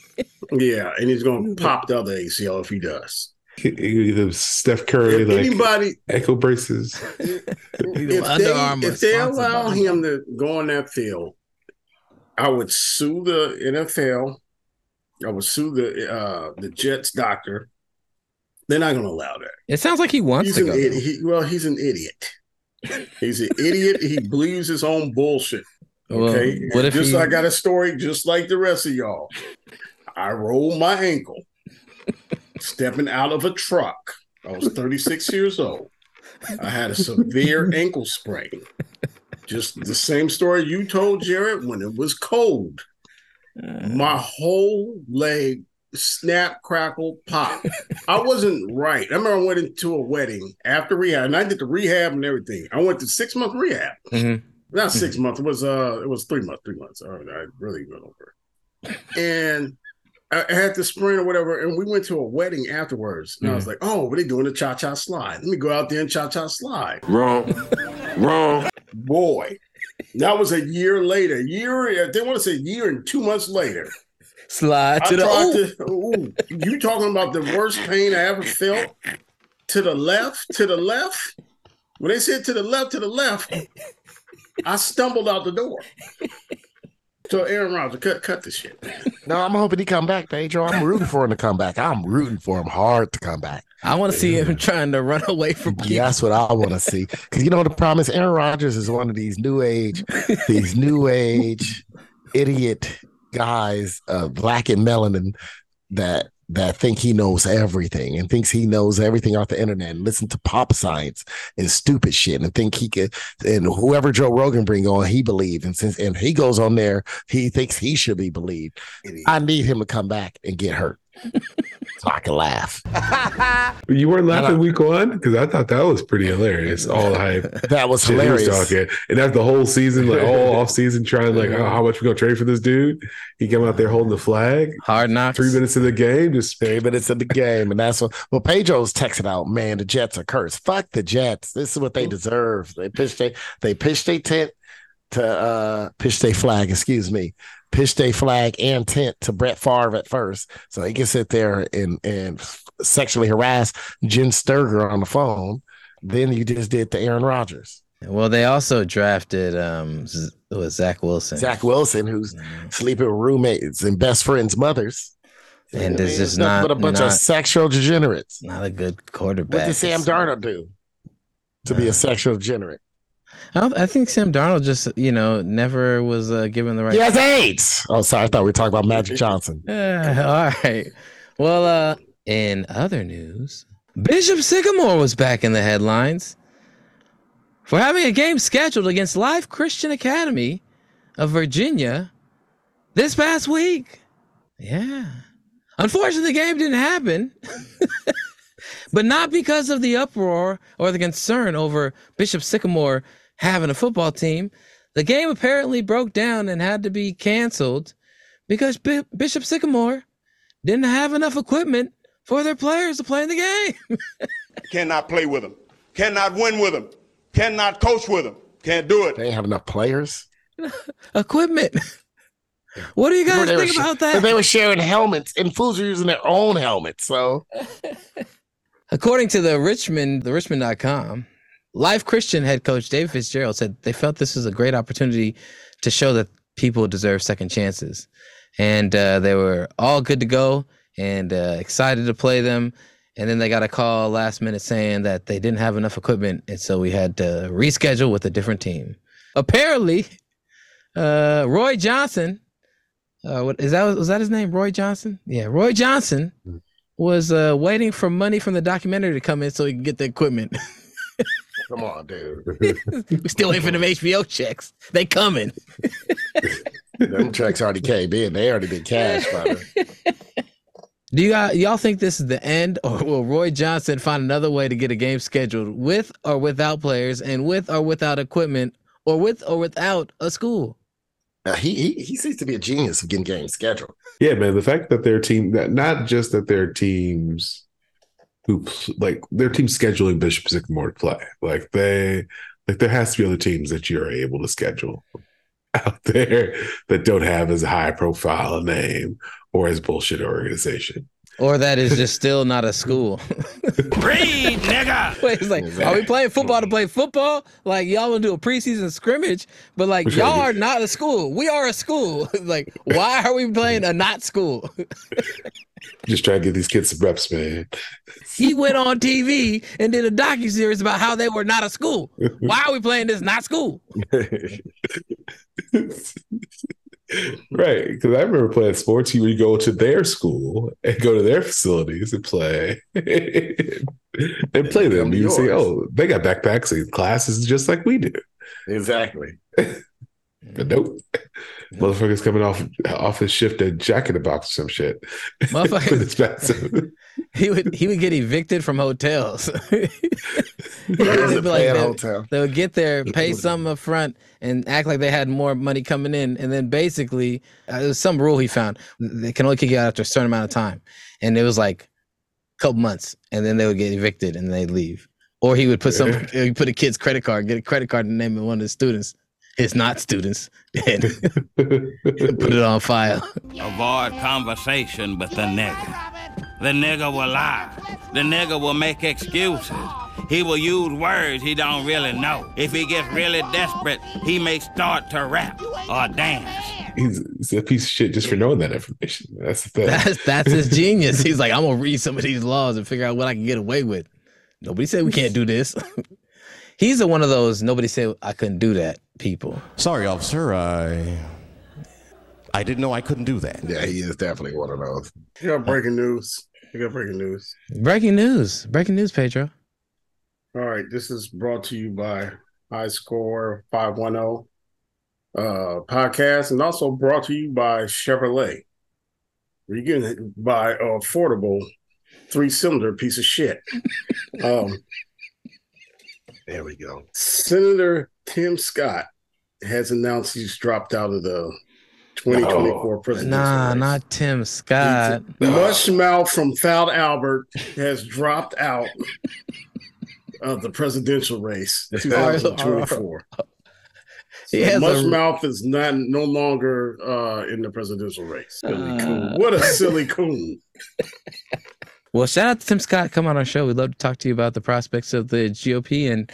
Yeah, and he's going to pop the other ACL if he does. Either Steph Curry, If like anybody, ankle braces. if Under they, Armour if they allow him to go on that field, I would sue the NFL. I would sue the uh, the Jets doctor. They're not going to allow that. It sounds like he wants He's to an go. idiot. He, well, he's an idiot. He's an idiot. He believes his own bullshit. Well, Okay. what if just he- I got a story just like the rest of y'all. I rolled my ankle stepping out of a truck. I was 36 years old. I had a severe ankle sprain. Just the same story you told Jared when it was cold. My whole leg snap, crackle, pop. I wasn't right. I remember I went into a wedding after rehab, and I did the rehab and everything. I went to six month rehab. Mhm. Not 6 months. It was uh, it was three months. Three months. I, I really went over. it. And I I had the sprain or whatever, and we went to a wedding afterwards. And I was mm. like, "Oh, what are they doing the cha cha slide? Let me go out there and cha cha slide." Wrong. Wrong. Boy, that was a year later. Year, they want to say year and two months later. Slide to I the tried ooh. to- ooh, you talking about the worst pain I ever felt? To the left, to the left. When they said to the left, to the left, I stumbled out the door. So Aaron Rodgers, cut cut this shit. No, I'm hoping he come back, Pedro. I'm rooting for him to come back. I'm rooting for him hard to come back. I want to see him trying to run away from people. Yeah, that's what I want to see. Because you know the problem is Aaron Rodgers is one of these new age, these new age idiot guys, uh, black and melanin that that think he knows everything and thinks he knows everything off the internet and listen to pop science and stupid shit and think he could and whoever Joe Rogan bring on he believe. And since and he goes on there he thinks he should be believed. I need him to come back and get hurt so I can laugh. You weren't laughing week one because I thought that was pretty hilarious. All the hype. That was shit he hilarious. talking. And that's the whole season, like all off season, trying like, oh, how much we gonna trade for this dude? He came out there holding the flag. Hard knocks. Three minutes of the game, just three minutes of the game, and that's what. Well, Pedro's texting out, man. The Jets are cursed. Fuck the Jets. This is what they deserve. They pitched they they pitched a tent to uh pitch their flag. Excuse me. Pitched a flag and tent to Brett Favre at first, so he can sit there and and sexually harass Jenn Sterger on the phone. Then you just did to Aaron Rodgers. Well, they also drafted um was Zach Wilson. Zach Wilson, who's sleeping with roommates and best friends' mothers. And I it's mean, just not- but a bunch not- of sexual degenerates. Not a good quarterback. What did Sam Darnold do to be a sexual degenerate? I, I think Sam Darnold just you know never was uh, given the right. He has AIDS. Oh, sorry. I thought we were talking about Magic Johnson. Yeah, all right. Well, uh, in other news, Bishop Sycamore was back in the headlines for having a game scheduled against Life Christian Academy of Virginia this past week. Yeah. Unfortunately, the game didn't happen, but not because of the uproar or the concern over Bishop Sycamore having a football team. The game apparently broke down and had to be canceled because Bi- Bishop Sycamore didn't have enough equipment for their players to play in the game. Cannot play with them. Cannot win with them. Cannot coach with them. Can't do it. They ain't have enough players. equipment. What do you guys They were think sh- about that? They were sharing helmets, and fools were using their own helmets. So According to the Richmond, the Richmond.com, Life Christian head coach David Fitzgerald said they felt this was a great opportunity to show that people deserve second chances. And uh, they were all good to go and uh, excited to play them. And then they got a call last minute saying that they didn't have enough equipment. And so we had to reschedule with a different team. Apparently, uh, Roy Johnson, uh, what is that? Was that his name? Roy Johnson? Yeah, Roy Johnson was uh, waiting for money from the documentary to come in so he could get the equipment. come on, dude. we still waiting for them HBO checks. They coming. them checks already came in. They already been cashed by then. Do you got, y'all think this is the end, or will Roy Johnson find another way to get a game scheduled with or without players, and with or without equipment, or with or without a school? Uh, he, he he seems to be a genius of getting games scheduled. Yeah, man. The fact that their team, that not just that their teams who like their team scheduling Bishop Sycamore to play, like they, like there has to be other teams that you're able to schedule out there that don't have as high profile a name or as bullshit organization. Or that is just still not a school. Read, nigga. Wait, it's like, are we playing football to play football? Like y'all want to do a preseason scrimmage, but like We're y'all are not a school. We are a school. like, why are we playing a not school? Just trying to get these kids some reps, man. he went on TV and did a docu series about how they were not a school. Why are we playing this not school? Right, because I remember playing sports. You would go to their school and go to their facilities and play, and play them. You say, "Oh, they got backpacks and classes just like we do." Exactly. But nope. Motherfucker's coming off off his shift at Jack in the Box or some shit. Motherfucker- With his bathroom. he would he would get evicted from hotels. They'd like, bad they, hotel. they would get there, pay some up front, and act like they had more money coming in, and then basically uh, it was some rule he found they can only kick you out after a certain amount of time, and it was like a couple months, and then they would get evicted and they'd leave. Or he would put some he'd put a kid's credit card, get a credit card in the name of one of his students, his not students, and put it on file. Avoid conversation with the nigga. The nigga will lie. The nigga will make excuses. He will use words he don't really know. If he gets really desperate, he may start to rap or dance. He's, he's a piece of shit just for knowing that information. That's the thing. That's that's his genius. He's like, I'm gonna read some of these laws and figure out what I can get away with. Nobody said we can't do this. He's a one of those nobody said I couldn't do that people. Sorry, officer. I I didn't know I couldn't do that. Yeah, he is definitely one of those. You got breaking news. You got breaking news. Breaking news. Breaking news, Pedro. All right, this is brought to you by High Score 510 uh, podcast and also brought to you by Chevrolet. You're getting it by affordable three cylinder piece of shit. um, There we go. Senator Tim Scott has announced he's dropped out of the 2024 presidential Nah, race. not Tim Scott. Mushmouth from Fat Albert has dropped out of the presidential race 2024. He So has a- Mushmouth is not no longer uh, in the presidential race. Silly coon. What a silly coon. Well, shout out to Tim Scott. Come on our show. We'd love to talk to you about the prospects of the GOP and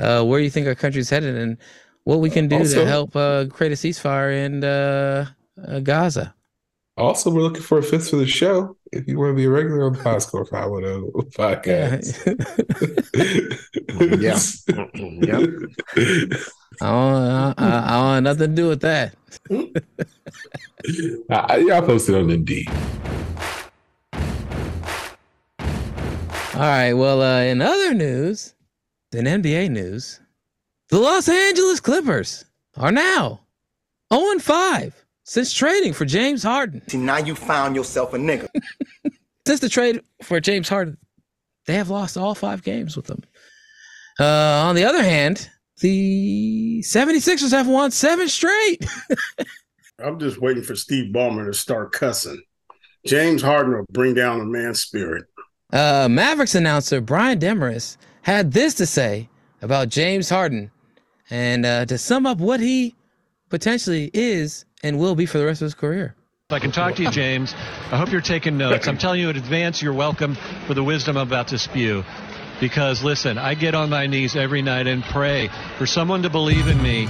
uh, where you think our country's headed and what we can do Also- to help uh, create a ceasefire in uh, uh, Gaza. Also, we're looking for a fifth for the show. If you want to be a regular on the High Score 510 podcast. Yeah. I don't, I, I don't have nothing to do with that. I, yeah, I posted on Indeed. All right. Well, uh, in other news, in NBA news, the Los Angeles Clippers are now 0 5 since trading for James Harden. See, now you found yourself a nigga. Since the trade for James Harden, they have lost all five games with them. Uh, on the other hand, the 76ers have won seven straight. I'm just waiting for Steve Ballmer to start cussing. James Harden will bring down a man's spirit. Uh, Mavericks announcer Brian Dameris had this to say about James Harden, and uh, to sum up what he potentially is and will be for the rest of his career. I can talk to you, James, I hope you're taking notes. I'm telling you in advance, you're welcome for the wisdom I'm about to spew. Because listen, I get on my knees every night and pray for someone to believe in me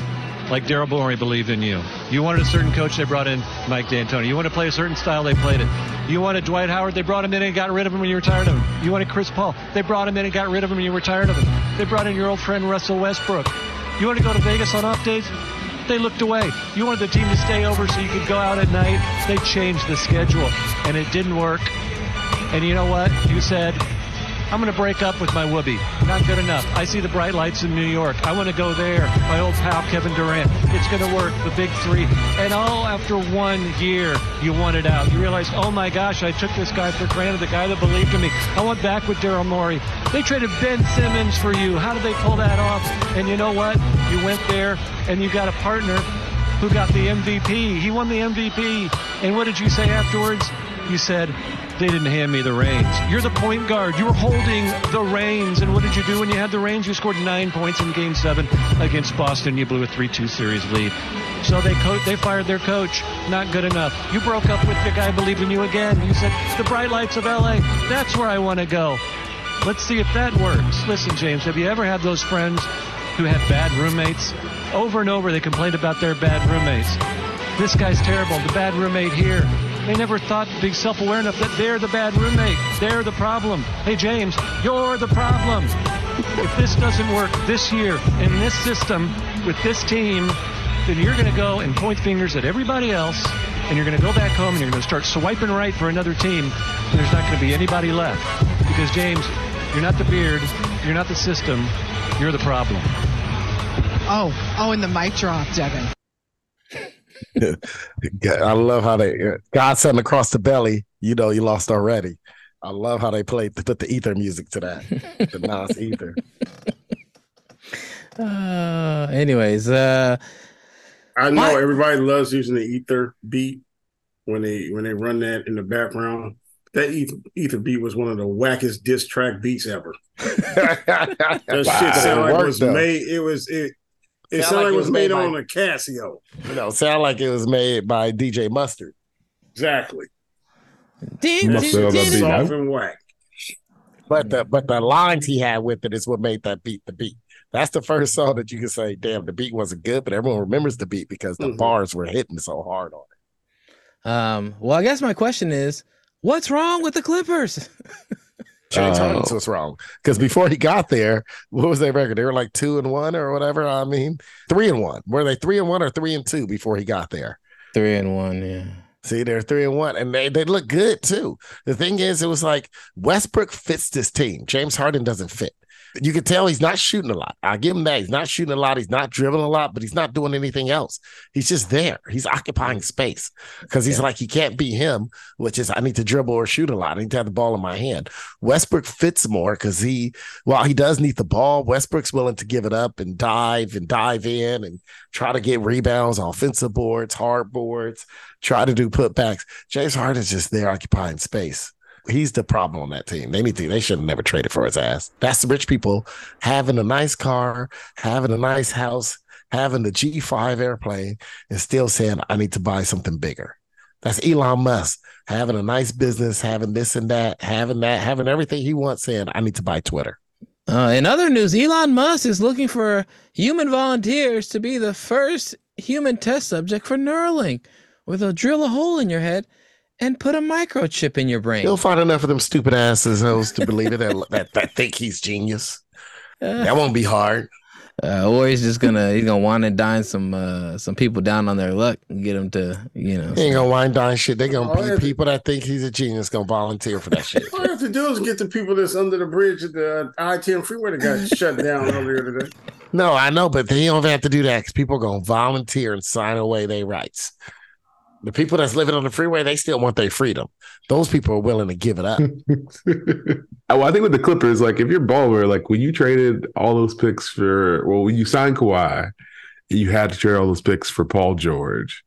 like Daryl Morey believed in you. You wanted a certain coach, they brought in Mike D'Antoni. You want to play a certain style, they played it. You wanted Dwight Howard, they brought him in and got rid of him when you were tired of him. You wanted Chris Paul, they brought him in and got rid of him when you were tired of him. They brought in your old friend Russell Westbrook. You want to go to Vegas on off days? They looked away. You wanted the team to stay over so you could go out at night. They changed the schedule, and it didn't work. And you know what? You said, I'm going to break up with my whoopee. Not good enough. I see the bright lights in New York. I want to go there. My old pal Kevin Durant. It's going to work. The big three. And all after one year, you want it out. You realize, oh my gosh, I took this guy for granted. The guy that believed in me. I went back with Daryl Morey. They traded Ben Simmons for you. How did they pull that off? And you know what? You went there and you got a partner who got the MVP. He won the MVP. And what did you say afterwards? You said, they didn't hand me the reins. You're the point guard. You were holding the reins. And what did you do when you had the reins? You scored nine points in game seven against Boston. You blew a 3 2 series lead. So they co- they fired their coach. Not good enough. You broke up with the guy believed in you again. You said, the bright lights of LA, that's where I want to go. Let's see if that works. Listen, James, have you ever had those friends who had bad roommates? Over and over, they complained about their bad roommates. This guy's terrible. The bad roommate here. They never thought to be self aware enough that they're the bad roommate. They're the problem. Hey, James, you're the problem. If this doesn't work this year in this system with this team, then you're going to go and point fingers at everybody else, and you're going to go back home and you're going to start swiping right for another team. And there's not going to be anybody left. Because, James, you're not the beard, you're not the system, you're the problem. Oh, oh, and the mic drop, Devin. I love how they God sent across the belly. You know, you lost already. I love how they played put the ether music to that. the Nas ether. Uh, anyways, uh, I know What? everybody loves using the ether beat when they when they run that in the background. That ether, ether beat was one of the wackest diss track beats ever. That Wow. shit sounded like it was though. made. It was it. It Sound sounded like it was made by- on a Casio. You know, sound like it was made by DJ Mustard. Exactly. Ding, Must have Soft beat, and whack. But the but the lines he had with it is what made that beat the beat. That's the first song that you can say, damn, the beat wasn't good, but everyone remembers the beat because the Mhm. bars were hitting so hard on it. um, well, I guess my question is, what's wrong with the Clippers? James Oh. Harden's was wrong. Because before he got there, what was their record? They were like two and one or whatever. I mean, three and one. Were they three and one or three and two before he got there? Three and one, yeah. See, they're three and one, and they, they look good too. The thing is, it was like Westbrook fits this team. James Harden doesn't fit. You can tell he's not shooting a lot. I give him that. He's not shooting a lot. He's not dribbling a lot, but he's not doing anything else. He's just there. He's occupying space because he's like, he can't be him, which is, I need to dribble or shoot a lot. I need to have the ball in my hand. Westbrook fits more because he, while he does need the ball, Westbrook's willing to give it up and dive and dive in and try to get rebounds, offensive boards, hard boards, try to do putbacks. James Harden's just there occupying space. He's the problem on that team. They need to. They should have never traded for his ass. That's the rich people having a nice car, having a nice house, having the G5 airplane, and still saying, "I need to buy something bigger." That's Elon Musk having a nice business, having this and that, having that, having everything he wants, saying, "I need to buy Twitter." Uh, in other news, Elon Musk is looking for human volunteers to be the first human test subject for Neuralink, where they'll drill a hole in your head and put a microchip in your brain. He'll find enough of them stupid asses hoes to believe it that, that that think he's genius. That won't be hard. Uh, or he's just gonna he's gonna wind and dine some uh, some people down on their luck and get them to you know. He ain't gonna wind down shit. They gonna be yeah. people that think he's a genius gonna volunteer for that shit. All you have to do is get the people that's under the bridge at the I 10 freeway that got shut down earlier today. No, I know, but they don't have to do that because people are gonna volunteer and sign away their rights. The people that's living on the freeway, they still want their freedom. Those people are willing to give it up. Well, I think with the Clippers, like if you're Ballmer, like when you traded all those picks for, well, when you signed Kawhi, you had to trade all those picks for Paul George.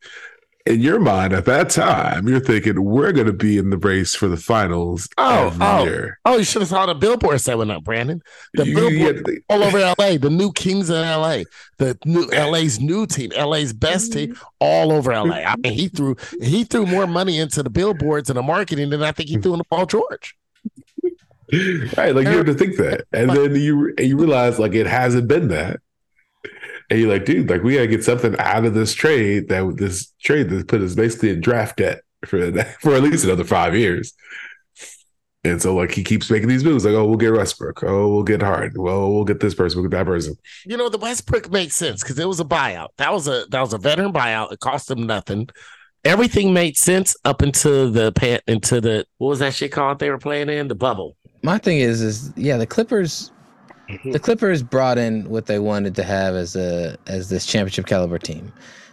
In your mind at that time, you're thinking we're going to be in the race for the finals Oh, oh, year. oh! You should have saw the billboards that went up, Brandon. The You- billboard yeah, all over LA, the new Kings of LA, the new LA's new team, LA's best team, all over LA. I mean, he threw he threw more money into the billboards and the marketing than I think he threw into Paul George. Right, like you have to think that, and then you you realize like it hasn't been that, and you're like, dude, like we gotta get something out of this trade that this trade that put us basically in draft debt for that, for at least another five years. And so like he keeps making these moves, like oh we'll get Westbrook, oh we'll get Harden, well we'll get this person, we'll get that person. You know, the Westbrook makes sense because it was a buyout. That was a that was a veteran buyout. It cost them nothing. Everything made sense up into the pant into the what was that shit called they were playing in the bubble. My thing is, is yeah, the Clippers, the Clippers brought in what they wanted to have as a as this championship caliber team,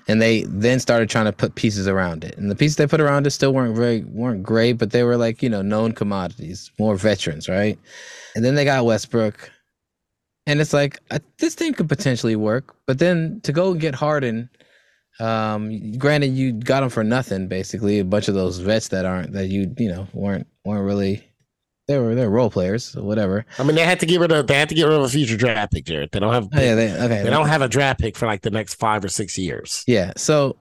and they then started trying to put pieces around it. And the pieces they put around it still weren't very weren't great, but they were like you know known commodities, more veterans, right? And then they got Westbrook, and it's like uh, this team could potentially work, but then to go get Harden. Um, granted, you got them for nothing, basically. A bunch of those vets that aren't that you you know weren't weren't really they were they're role players, so whatever. I mean, they had to get rid of they had to get rid of a future draft pick, Jared. They don't have Oh, yeah, they okay. they don't have a draft pick for like the next five or six years. Yeah, so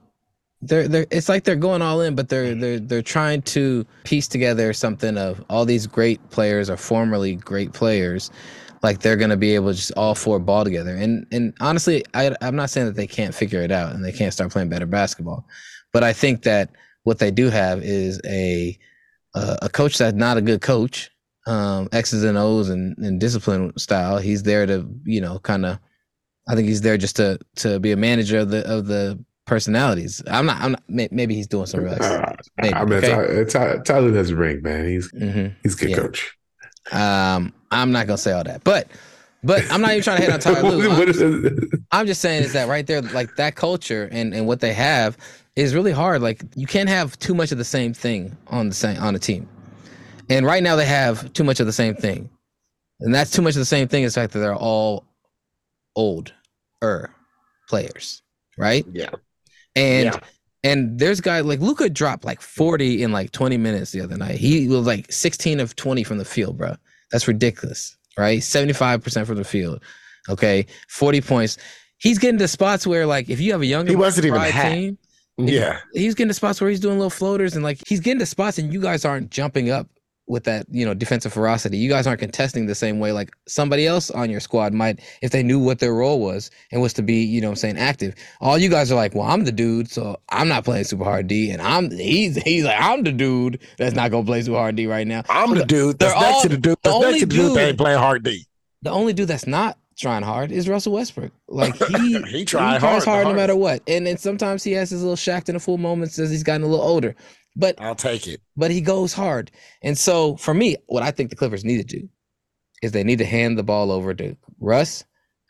they're they're it's like they're going all in, but they're they're they're trying to piece together something of all these great players or formerly great players, like they're gonna be able to just all four ball together. And and honestly, I I'm not saying that they can't figure it out and they can't start playing better basketball, but I think that what they do have is a a, a coach that's not a good coach, um, X's and O's and, and discipline style. He's there to you know kind of I think he's there just to to be a manager of the of the personalities. I'm not. I'm not. Maybe he's doing some real. Uh, Maybe, I mean, okay? Ty- Tyler has a ring, man. He's Mhm. he's a good Yeah. coach. Um, I'm not gonna say all that, but But I'm not even trying to hate on Tyler Lue. I'm, just. I'm just saying is that right there, like that culture and, and what they have is really hard. Like you can't have too much of the same thing on the same on a team. And right now they have too much of the same thing. And that's too much of the same thing is the fact that they're all old er players, right? Yeah. And Yeah. and there's guys like Luka dropped like 40 in like 20 minutes the other night. He was like 16 of 20 from the field, bro. That's ridiculous, right? 75% from the field. Okay. 40 points. He's getting to spots where like if you have a younger He wasn't even hat. team, Yeah. he's getting to spots where he's doing little floaters and like he's getting to spots and you guys aren't jumping up with that, you know, defensive ferocity. You guys aren't contesting the same way like somebody else on your squad might if they knew what their role was and was to be, you know I'm saying, active. All you guys are like, well, I'm the dude, so I'm not playing super hard D. And I'm he's he's like, I'm the dude that's not gonna play super hard D right now. I'm the dude that's They're next all- to the dude the that's next only to the dude that ain't playing hard D. the only dude that's not trying hard is Russell Westbrook. Like he He tried tries hard, the hard no matter what. And then sometimes he has his little shacked in a full moments as he's gotten a little older. But I'll take it. but he goes hard. And so for me, what I think the Clippers need to do is they need to hand the ball over to Russ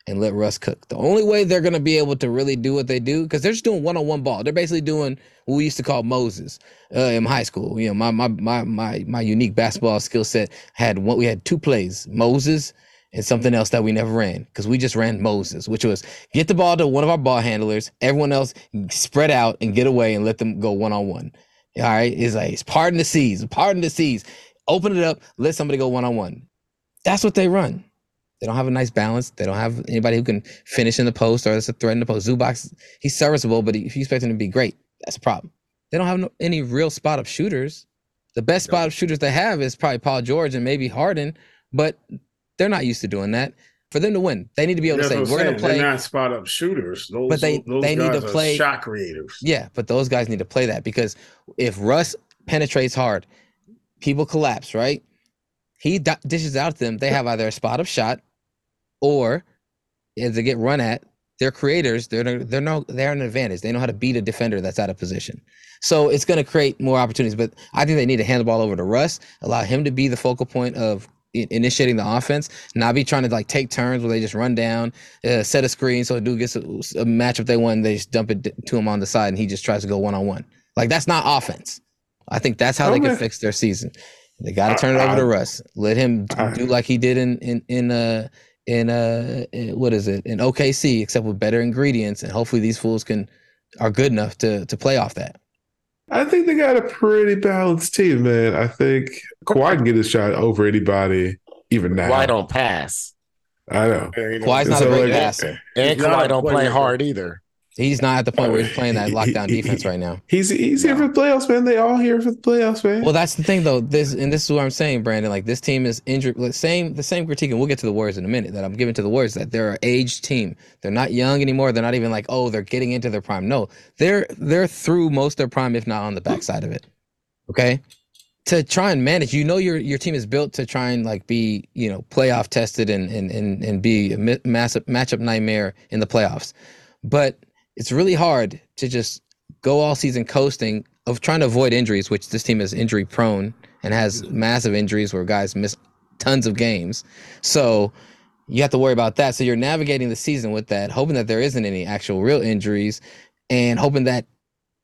and let Russ cook. The only way they're going to be able to really do what they do because they're just doing one-on-one ball. They're basically doing what we used to call Moses uh, in high school. You know, my my my my my unique basketball skill set had one. We had two plays: Moses and something else that we never ran because we just ran Moses, which was get the ball to one of our ball handlers, everyone else spread out and get away and let them go one-on-one. All right, it's like it's pardon the seas, pardon the seas. Open it up, let somebody go one-on-one. That's what they run. They don't have a nice balance. They don't have anybody who can finish in the post or that's a threat in the post. Zubac, he's serviceable, but if you expect him to be great, that's a problem. They don't have no, any real spot up shooters. The best spot up shooters they have is probably Paul George and maybe Harden, but they're not used to doing that. For them to win, they need to be able That's to say, "We're going to play." They're not spot up shooters. Those, But they- those they need guys to play- shot creators. Yeah, but those guys need to play that because if Russ penetrates hard, people collapse, right? He d- dishes out to them. They have either a spot up shot, or as they get run at, they're creators. They're they're no they're an advantage. They know how to beat a defender that's out of position. So it's going to create more opportunities. But I think they need to hand the ball over to Russ, allow him to be the focal point of initiating the offense, not be trying to like take turns where they just run down, uh, set a screen so a dude gets a, a matchup they want, they just dump it to him on the side, and he just tries to go one on one. Like that's not offense. I think that's how they can fix their season. They got to turn it over to Russ. Let him do like he did in in in uh in uh in- what is it in OKC, except with better ingredients, and hopefully these fools can are good enough to to play off that. I think they got a pretty balanced team, man. I think Kawhi can get his shot over anybody, even now. Kawhi don't pass. I know. Kawhi's not So, a great like, passer. And He's Kawhi don't play player. hard either. He's not at the point where he's playing that lockdown defense right now. He's he's here for the playoffs, man. They all here for the playoffs, man. Well, that's the thing, though. This and this is what I'm saying, Brandon. Like this team is injured. like, Same the same critique, and we'll get to the Warriors in a minute. That I'm giving to the Warriors that they're an aged team. They're not young anymore. They're not even like oh they're getting into their prime. No, they're they're through most of their prime, if not on the backside of it. Okay, to try and manage, you know your your team is built to try and like be you know playoff tested and and and, and be a massive matchup nightmare in the playoffs, but it's really hard to just go all season coasting of trying to avoid injuries, which this team is injury prone and has massive injuries where guys miss tons of games. So you have to worry about that. So you're navigating the season with that, hoping that there isn't any actual real injuries and hoping that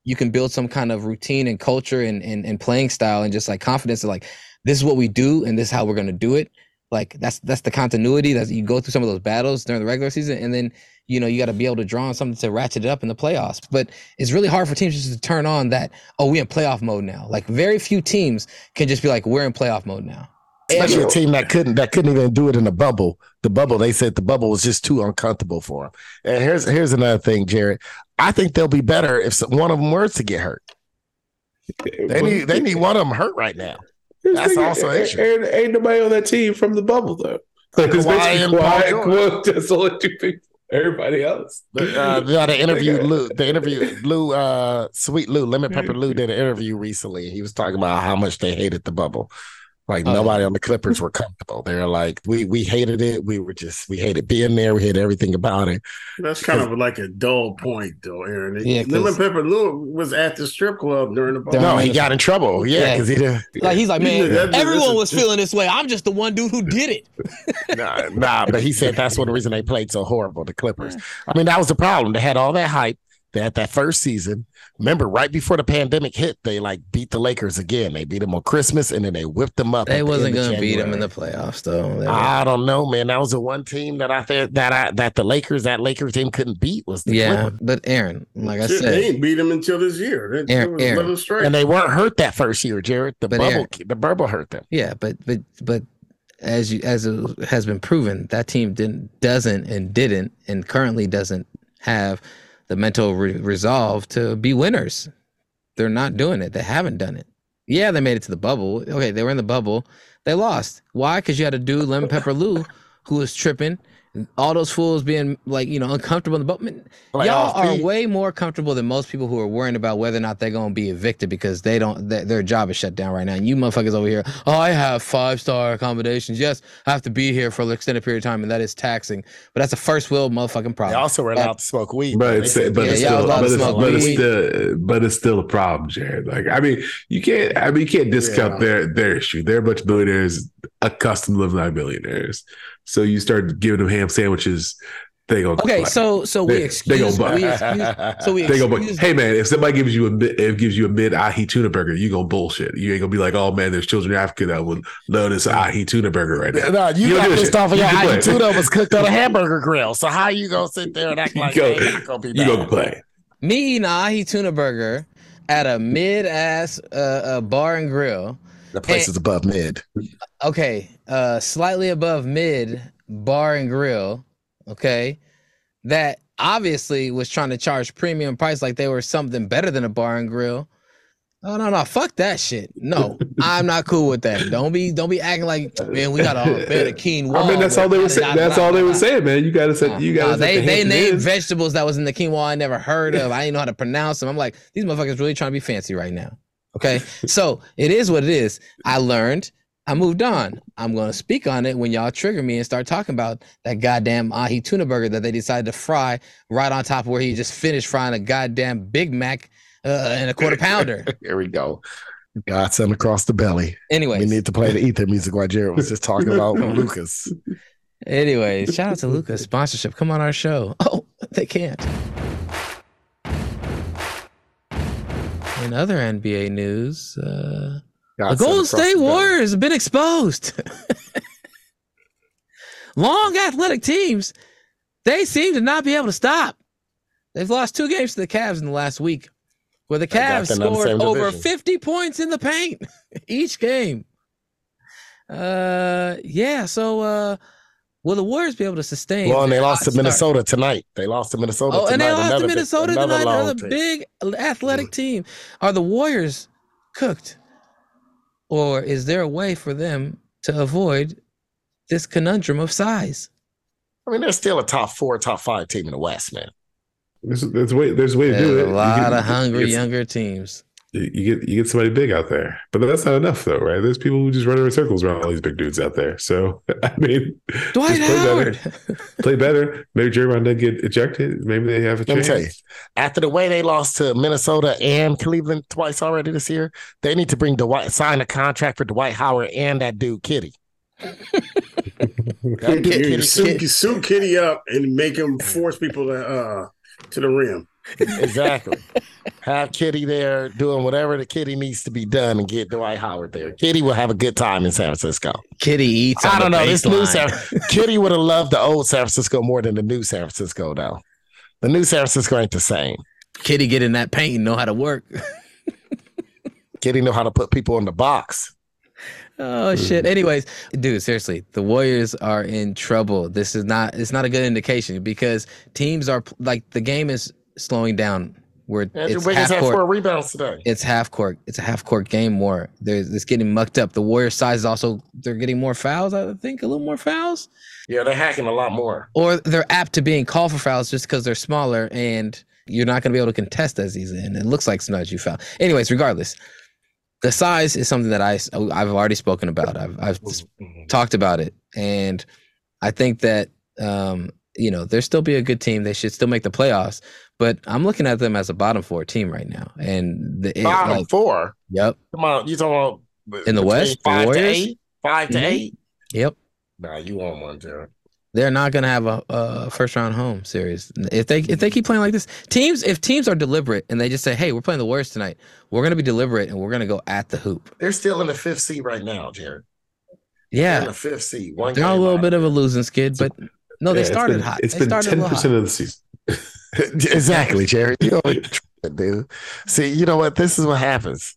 you can build some kind of routine and culture and, and, and playing style and just like confidence of like this is what we do and this is how we're gonna do it. Like that's that's the continuity that you go through some of those battles during the regular season and then you know you got to be able to draw on something to ratchet it up in the playoffs. But it's really hard for teams just to turn on that oh we in playoff mode now. Like very few teams can just be like we're in playoff mode now. Especially a team that couldn't that couldn't even do it in the bubble. The bubble, they said the bubble was just too uncomfortable for them. And here's here's another thing, Jared. I think they'll be better if some- one of them were to get hurt. They need they need one of them hurt right now. That's Nigga, also an issue. Ain't, ain't nobody on that team from the bubble though. Like it's basically Kawhi, Paul Kawhi, that's only two people. Everybody else. Uh, they interviewed an interview. Lou, the interview. Lou, uh, sweet Lou, Lemon Pepper Lou did an interview recently. He was talking about how much they hated the bubble. Like Oh, nobody on the Clippers were comfortable. They're like, we we hated it. We were just we hated being there. We hated everything about it. That's kind of like a dull point, though, Aaron. Yeah, 'cause- Lemon Pepper Lou was at the strip club during the ball. No, he got in trouble. Yeah, Yeah. because he did. Like he's like, man, That- that's everyone was feeling this way. I'm just the one dude who did it. nah, nah, but he said that's one of the reason they played so horrible. The Clippers. I mean, that was the problem. They had all that hype. They had that first season. Remember, right before the pandemic hit, they like beat the Lakers again. They beat them on Christmas, and then they whipped them up. They the wasn't end gonna beat them in the playoffs though. They I don't know, man. That was the one team that I think that I that the Lakers that Lakers team couldn't beat was the yeah, Clippers. but Aaron, like I Shit, said, they ain't beat them until this year. They, Aaron- they was Aaron. And they weren't hurt that first year, Jared. The But bubble, Aaron- the bubble hurt them. Yeah, but but but as you as it has been proven, that team didn't doesn't and didn't and currently doesn't have the mental re- resolve to be winners. They're not doing it. They haven't done it. Yeah, they made it to the bubble. Okay, they were in the bubble. They lost. Why? Because you had a dude, Lemon Pepper Lou, who was tripping. All those fools being like, you know, uncomfortable in the bubble. Like Y'all are beat. way more comfortable than most people who are worrying about whether or not they're going to be evicted because they don't, their, their job is shut down right now. And you motherfuckers over here, oh, I have five star accommodations. Yes, I have to be here for an extended period of time, and that is taxing. But that's a first world motherfucking problem. They problem. also were allowed to smoke weed. But it's but Yeah, it's still but it's, but it's still but it's still a problem, Jared. Like I mean, you can't I mean you can't discount Yeah. their their issue. They're a bunch of billionaires accustomed to living like millionaires. So you start giving them ham sandwiches, they go Okay, so so we They- they excuse, gonna we excuse so we they go, excuse hey man, if somebody gives you a mid, if gives you a mid ahi tuna burger, you gonna bullshit. You ain't gonna be like, oh man, there's children in Africa that would love this ahi tuna burger right now. No, you, don't got give pissed off of You your can play. Haiti tuna was cooked on a hamburger grill. So how you gonna sit there and act You like go- they not gonna be You bad? gonna play. me eating a ahi tuna burger at a mid ass uh, uh, bar and grill. The place And- is above mid. okay, uh, slightly above mid bar and grill, okay, that obviously was trying to charge premium price like they were something better than a bar and grill. No, no, no, fuck that shit. No, I'm not cool with that. Don't be don't be acting like man, we got a a keen. I mean, that's all they were saying. That's all they were saying, man. You gotta say, you gotta. Nah, they the they named vegetables that was in the quinoa I never heard of. I didn't know how to pronounce them. I'm like, these motherfuckers really trying to be fancy right now. Okay, so it is what it is. I learned. I moved on. I'm going to speak on it when y'all trigger me and start talking about that goddamn ahi tuna burger that they decided to fry right on top of where he just finished frying a goddamn Big Mac uh, and a quarter pounder. Here we go. Got something across the belly. Anyway, we need to play the ether music while Jared was just talking about Lucas. Anyway, shout out to Lucas sponsorship. Come on our show. Oh, they can't. In other NBA news, uh, Got the Golden State the. Warriors have been exposed. Long athletic teams, they seem to not be able to stop. They've lost two games to the Cavs in the last week, where the Cavs on the scored over division. 50 points in the paint each game. Uh, yeah. So, uh, will the Warriors be able to sustain? Well, and they lost to start? Minnesota tonight. They lost to Minnesota Oh, tonight. and they lost Another to Minnesota another tonight. Another team. big athletic team. Are the Warriors cooked, or is there a way for them to avoid this conundrum of size? I mean, they're still a top four, top five team in the West, man. There's, there's a way. There's a way to do it. a You lot get- of hungry younger teams. You you get you get somebody big out there, but that's not enough, though, right? There's people who just run in circles around all these big dudes out there. So I mean, Dwight play Howard. better. play better. Maybe Draymond did get ejected. Maybe they have a Let me chance. tell you, after the way they lost to Minnesota and Cleveland twice already this year, they need to bring Dwight, sign a contract for Dwight Howard and that dude Kitty. That dude, You Kitty- suit, you suit Kitty up and make him force people to uh to the rim. exactly. Have Kitty there doing whatever the Kitty needs to be done and get Dwight Howard there. Kitty will have a good time in San Francisco. Kitty eats. I don't know. This new. San Kitty would have loved the old San Francisco more than the new San Francisco, though. The new San Francisco ain't the same. Kitty get in that paint and know how to work. Kitty know how to put people in the box. Oh shit. Mm-hmm. Anyways, dude, seriously, the Warriors are in trouble. This is not it's not a good indication because teams are like the game is slowing down where Andrew it's Wiggins half had four court. rebounds today. It's half court. It's a half court game more. There's it's getting mucked up. The Warriors size is also they're getting more fouls, I think, a little more fouls. Yeah, they're hacking a lot more. Or they're apt to being called for fouls just because they're smaller and you're not gonna be able to contest as easy. And it looks like sometimes you foul. Anyways, regardless. the size is something that I I've already spoken about. I've I've talked about it, and I think that um, you know they'll still be a good team. They should still make the playoffs. But I'm looking at them as a bottom four team right now, and the it, Bottom like- four. Yep. Come on, you talking about In the between West, the five to eight, five to Mhm. eight. Yep. Nah, you want one, Jared? They're not going to have a, a first round home series if they if they keep playing like this. Teams if teams are deliberate and they just say, "Hey, we're playing the Warriors tonight. We're going to be deliberate and we're going to go at the hoop." They're still in the fifth seed right now, Jared. They're Yeah, in the fifth seed. One they're on a little bit of a losing skid, but no, they Yeah, it's started been- hot. It's they been started ten percent of the season. exactly, Jerry. You only dude. See, you know what? This is what happens.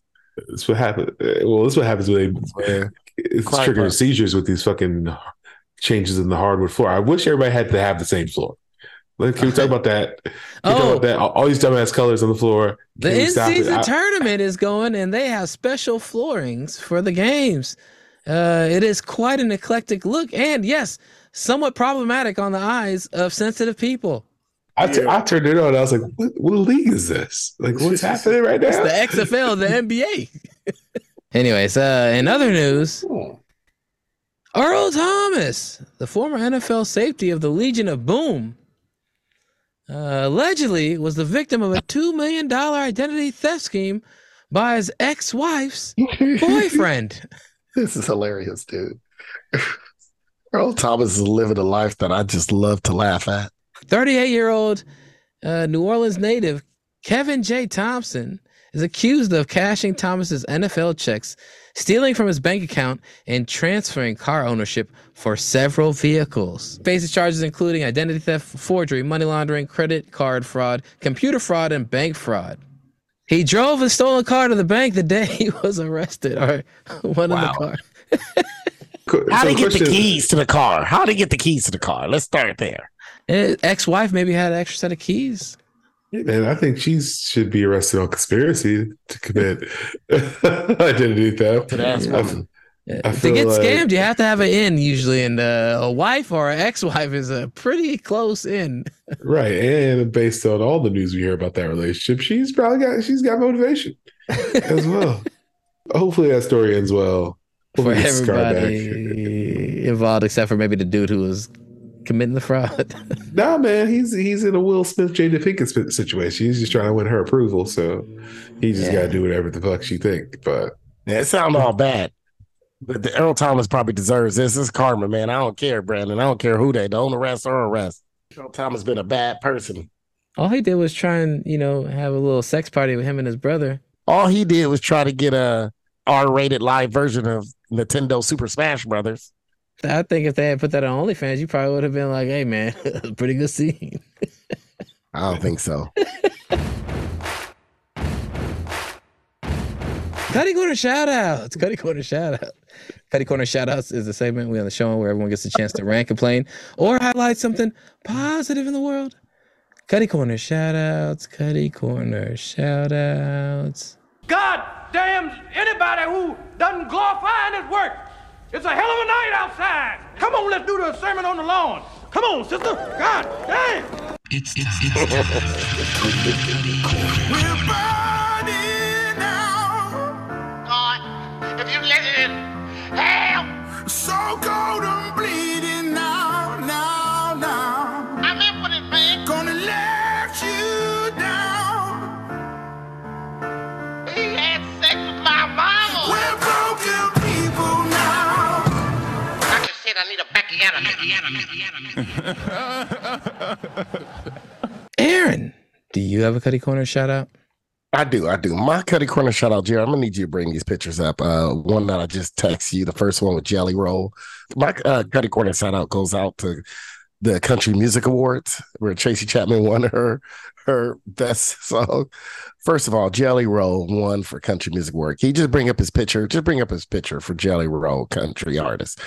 That's what happens. Well, this is what happens when they it's Quite triggering right. seizures with these fucking changes in the hardwood floor. I wish everybody had to have the same floor. Like, Can we talk about that? Can we talk Oh. about that? All, all these dumbass colors on the floor. The Can we in stop it? season I- tournament is going, and they have special floorings for the games. Uh, it is quite an eclectic look, and yes, somewhat problematic on the eyes of sensitive people. I, t- I turned it on. And I was like, what, what league is this? Like, what's happening right now? It's the XFL, the NBA. Anyways, uh, in other news, Earl Thomas, the former NFL safety of the Legion of Boom, uh, allegedly was the victim of a $2 million identity theft scheme by his ex wife's boyfriend. This is hilarious, dude. Earl Thomas is living a life that I just love to laugh at. 38 year old uh, New Orleans native Kevin J. Thompson is accused of cashing Thomas's NFL checks, stealing from his bank account, and transferring car ownership for several vehicles. Faces charges including identity theft, forgery, money laundering, credit card fraud, computer fraud, and bank fraud. He drove a stolen car to the bank the day he was arrested, or one Wow. in the car. How So did he get the keys to the car? How did he get the keys to the car? Let's start there. His ex-wife maybe had an extra set of keys. Yeah, man, I think she should be arrested on conspiracy to commit identity theft. ask I- to get like- scammed, you have to have an in usually, and uh, a wife or an ex-wife is a pretty close in. Right. And based on all the news we hear about that relationship, she's probably got she's got motivation as well. Hopefully that story ends well. for Hopefully it's scarred back. everybody involved, except for maybe the dude who was committing the fraud. Nah, man, he's he's in a Will Smith, Jada Pinkett sp- situation. He's just trying to win her approval, so he just got to do whatever the fuck she think. But Yeah, it sounds all bad. But the Earl Thomas probably deserves this. This is karma, man. I don't care, Brandon. I don't care who they don't arrest or arrest. Earl Thomas been a bad person. All he did was try and you know have a little sex party with him and his brother. All he did was try to get a R-rated live version of Nintendo Super Smash Brothers. I think if they had put that on OnlyFans, you probably would have been like, "Hey, man, pretty good scene." I don't think so. Cutty Corner shout outs. Cutty Corner shout out. Cutty Corner shout outs is a segment we on the show where everyone gets a chance to rant, complain, or highlight something positive in the world. Cutty Corner shout outs. Cutty Corner shout outs. God damn anybody who doesn't glorify in his work. It's a hell of a night outside. Come on, let's do the sermon on the lawn. Come on, sister. God damn. It's time. God, if you let it in, hell. So cold and bleeding I just said I need a Becky Aaron, do you have a Cuddy Corner shout out? I do, I do. My Cuddy Corner shout out, Jerry. I'm gonna need you to bring these pictures up. Uh, one that I just text you, the first one with Jelly Roll. My uh, Cuddy Corner shout out goes out to the Country Music Awards, where Tracy Chapman won her her best song. First of all, Jelly Roll won for Country Music Award. You just bring up his picture? Just bring up his picture for Jelly Roll, country artist.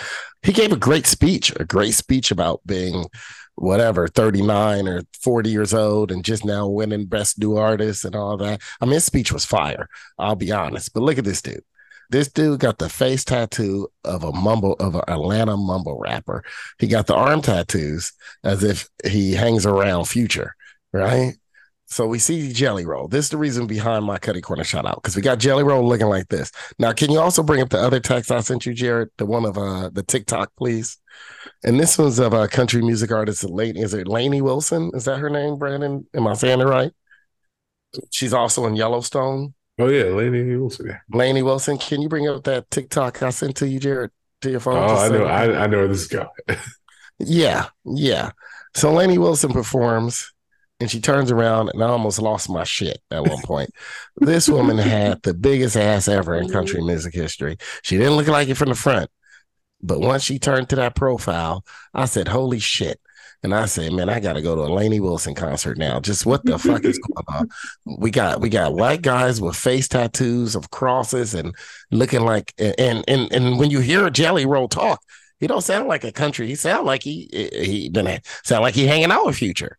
He gave a great speech, a great speech about being whatever 39 or 40 years old and just now winning best new artist and all that i mean his speech was fire i'll be honest but look at this dude this dude got the face tattoo of a mumble of an atlanta mumble rapper he got the arm tattoos as if he hangs around future right So we see Jelly Roll. This is the reason behind my Cuddy Corner shout out because we got Jelly Roll looking like this. Now, can you also bring up the other text I sent you, Jared? The one of uh the TikTok, please. And this one's of a country music artist, Lady. Is it Lainey Wilson? Is that her name, Brandon? Am I saying it right? She's also in Yellowstone. Oh yeah, Lainey Wilson. Yeah. Lainey Wilson. Can you bring up that TikTok I sent to you, Jared, to your phone? Oh, I know. I, I know where this is going. Yeah, yeah. So Lainey Wilson performs and she turns around and I almost lost my shit at one point. this woman had the biggest ass ever in country music history. She didn't look like it from the front. But once she turned to that profile, I said, Holy shit. And I said, man, I gotta go to a Lainey Wilson concert now. Just what the fuck is going on? We got we got white guys with face tattoos of crosses and looking like and and and when you hear Jelly Roll talk, he don't sound like a country. He sound like he he been sound like he hanging out with Future.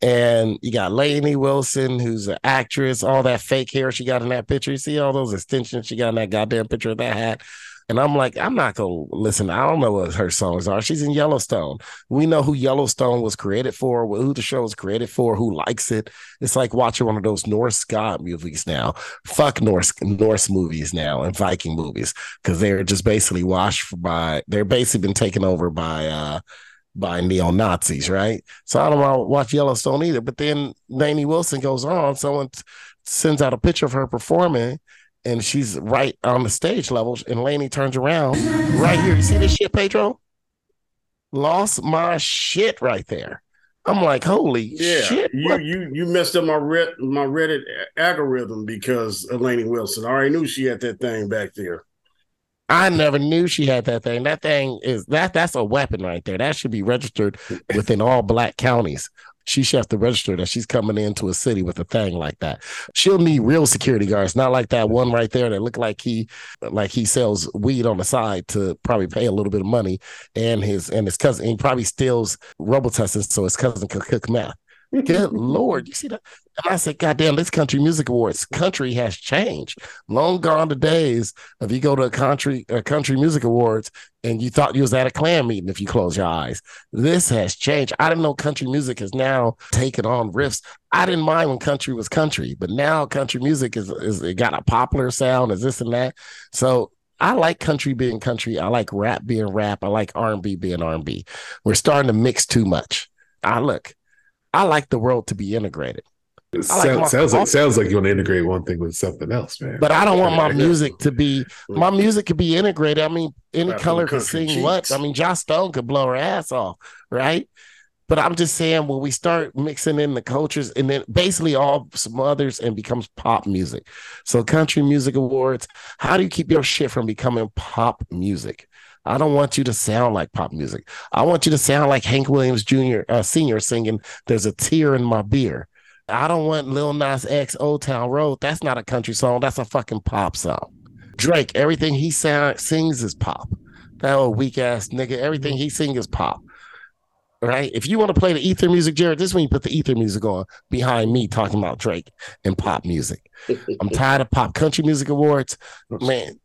And you got Lainey Wilson, who's an actress, all that fake hair she got in that picture. You see all those extensions she got in that goddamn picture of that hat. And I'm like, I'm not gonna listen. I don't know what her songs are. She's in Yellowstone. We know who Yellowstone was created for, who the show was created for, who likes it. It's like watching one of those Norse god movies now. Fuck Norse Norse movies now and Viking movies because they're just basically washed by. They're basically been taken over by uh by neo Nazis, right? So I don't want to watch Yellowstone either. But then Lainey Wilson goes on. Someone sends out a picture of her performing, and she's right on the stage levels. And Lainey turns around right here. You see this shit, Pedro? Lost my shit right there. I'm like, holy Yeah, shit! you what- you you messed up my Red my Reddit algorithm because of Lainey Wilson. I already knew she had that thing back there. I never knew she had that thing. That thing is that that's a weapon right there. That should be registered within all black counties. She should have to register that she's coming into a city with a thing like that. She'll need real security guards, not like that one right there that look like he like he sells weed on the side to probably pay a little bit of money. And his and his cousin he probably steals Robitussin so his cousin could cook meth. Good lord, you see that? I said, God damn, this country music awards country has changed. Long gone the days of you go to a country a country music awards and you thought you was at a clan meeting if you close your eyes. This has changed. I didn't know country music has now taken on riffs. I didn't mind when country was country, but now country music is is it got a popular sound, is this and that. So I like country being country. I like rap being rap. I like R and B being R and B. We're starting to mix too much. I look. I like the world to be integrated. It like sounds, sounds like sounds like you want to integrate one thing with something else, man. But I don't want my music to be my music could be integrated. I mean, any color country sing what? I mean, Joss Stone could blow her ass off, right? But I'm just saying when we start mixing in the cultures and then basically all some others and becomes pop music. So country music awards, how do you keep your shit from becoming pop music? I don't want you to sound like pop music. I want you to sound like Hank Williams Jr. Uh, Senior singing "There's a Tear in My Beer." I don't want Lil Nas X Old Town Road. That's not a country song. That's a fucking pop song. Drake, everything he sound, sings is pop. That old weak ass nigga, everything he sings is pop. Right? If you want to play the ether music, Jared, this is when you put the ether music on behind me talking about Drake and pop music. I'm tired of pop country music awards. Man,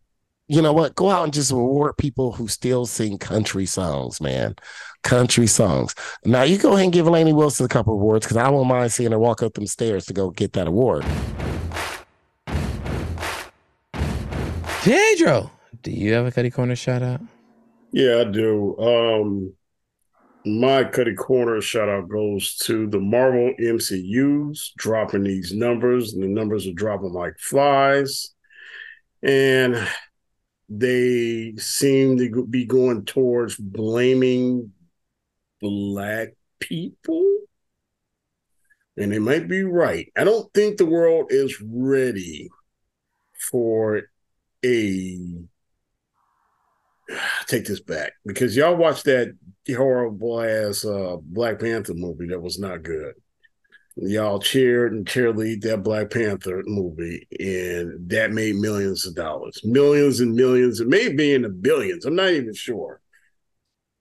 you know what? Go out and just reward people who still sing country songs, man. Country songs. Now you go ahead and give Lainey Wilson a couple awards because I won't mind seeing her walk up them stairs to go get that award. Pedro, do you have a Cuddy Corner shout out? Yeah, I do. Um my Cuddy Corner shout out goes to the Marvel MCUs dropping these numbers, and the numbers are dropping like flies. And they seem to be going towards blaming black people. And they might be right. I don't think the world is ready for a take this back because y'all watched that horrible ass uh, Black Panther movie that was not good. Y'all cheered and cheerlead that Black Panther movie, and that made millions of dollars, millions and millions, it may be in the billions. I'm not even sure.